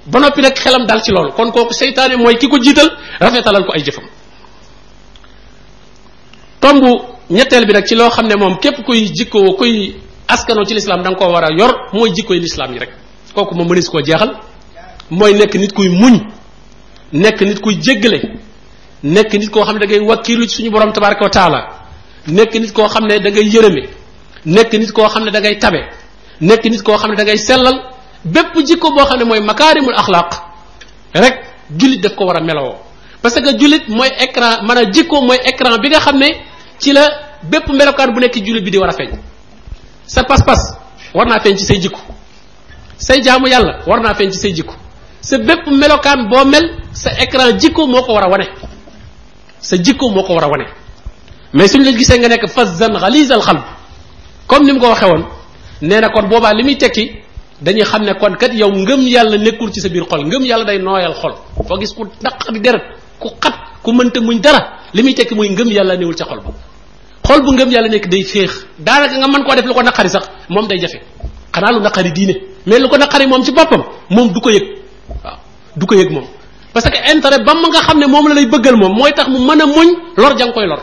ba noppi nag xelam dal ci loolu kon kooku seytaane mooy ki ko jiital rafetalal ko ay jëfam tomb ñetteel bi nag ci loo xam ne moom képp kuy jikkoo kuy askanoo ci lislaam da nga koo war a yor mooy jikkoy lislaam yi rek kooku moom mënees koo jeexal mooy nekk nit kuy muñ nekk nit kuy jéggale nekk nit koo xam ne da ngay wakkiilu ci suñu borom tabaraka wa taala nekk nit koo xam ne da ngay yërëme nekk nit koo xam ne da ngay tabe nekk nit koo xam ne da ngay sellal bépp jikko boo xam ne mooy makaarimul axlaaq rek jullit daf ko war a melowoo parce que jullit mooy écran maanaam jikko mooy écran bi nga xam ne ci la bépp melokaan bu nekk jullit bi di war a feeñ sa pas-pas war naa feeñ ci say jikko say jaamu yàlla war naa feeñ ci say jikko sa bépp melokaan boo mel sa écran jikko moo ko war a wane sa jikko moo ko war a wane mais suñ la gisee nga nekk fazzan xaliisal xalb comme ni mu ko waxee woon nee na kon boobaa li muy tekki dañuy xam ne kon kat yow ngëm yàlla nekkul ci sa biir xol ngëm yàlla day nooyal xol foo gis ku daq di deret ku xat ku mënta muñ dara li muy tekki muy ngëm yàlla newul ca xol ba xol bu ngëm yàlla nekk day féex daanaka nga mën koo def lu ko naqari sax moom day jafe xanaa lu naqari diine mais lu ko naqari moom ci boppam moom du ko yëg du ko yëg moom parce que intérêt ba ma nga xam ne moom la lay bëggal moom mooy tax mu mën a muñ lor ja nga koy lor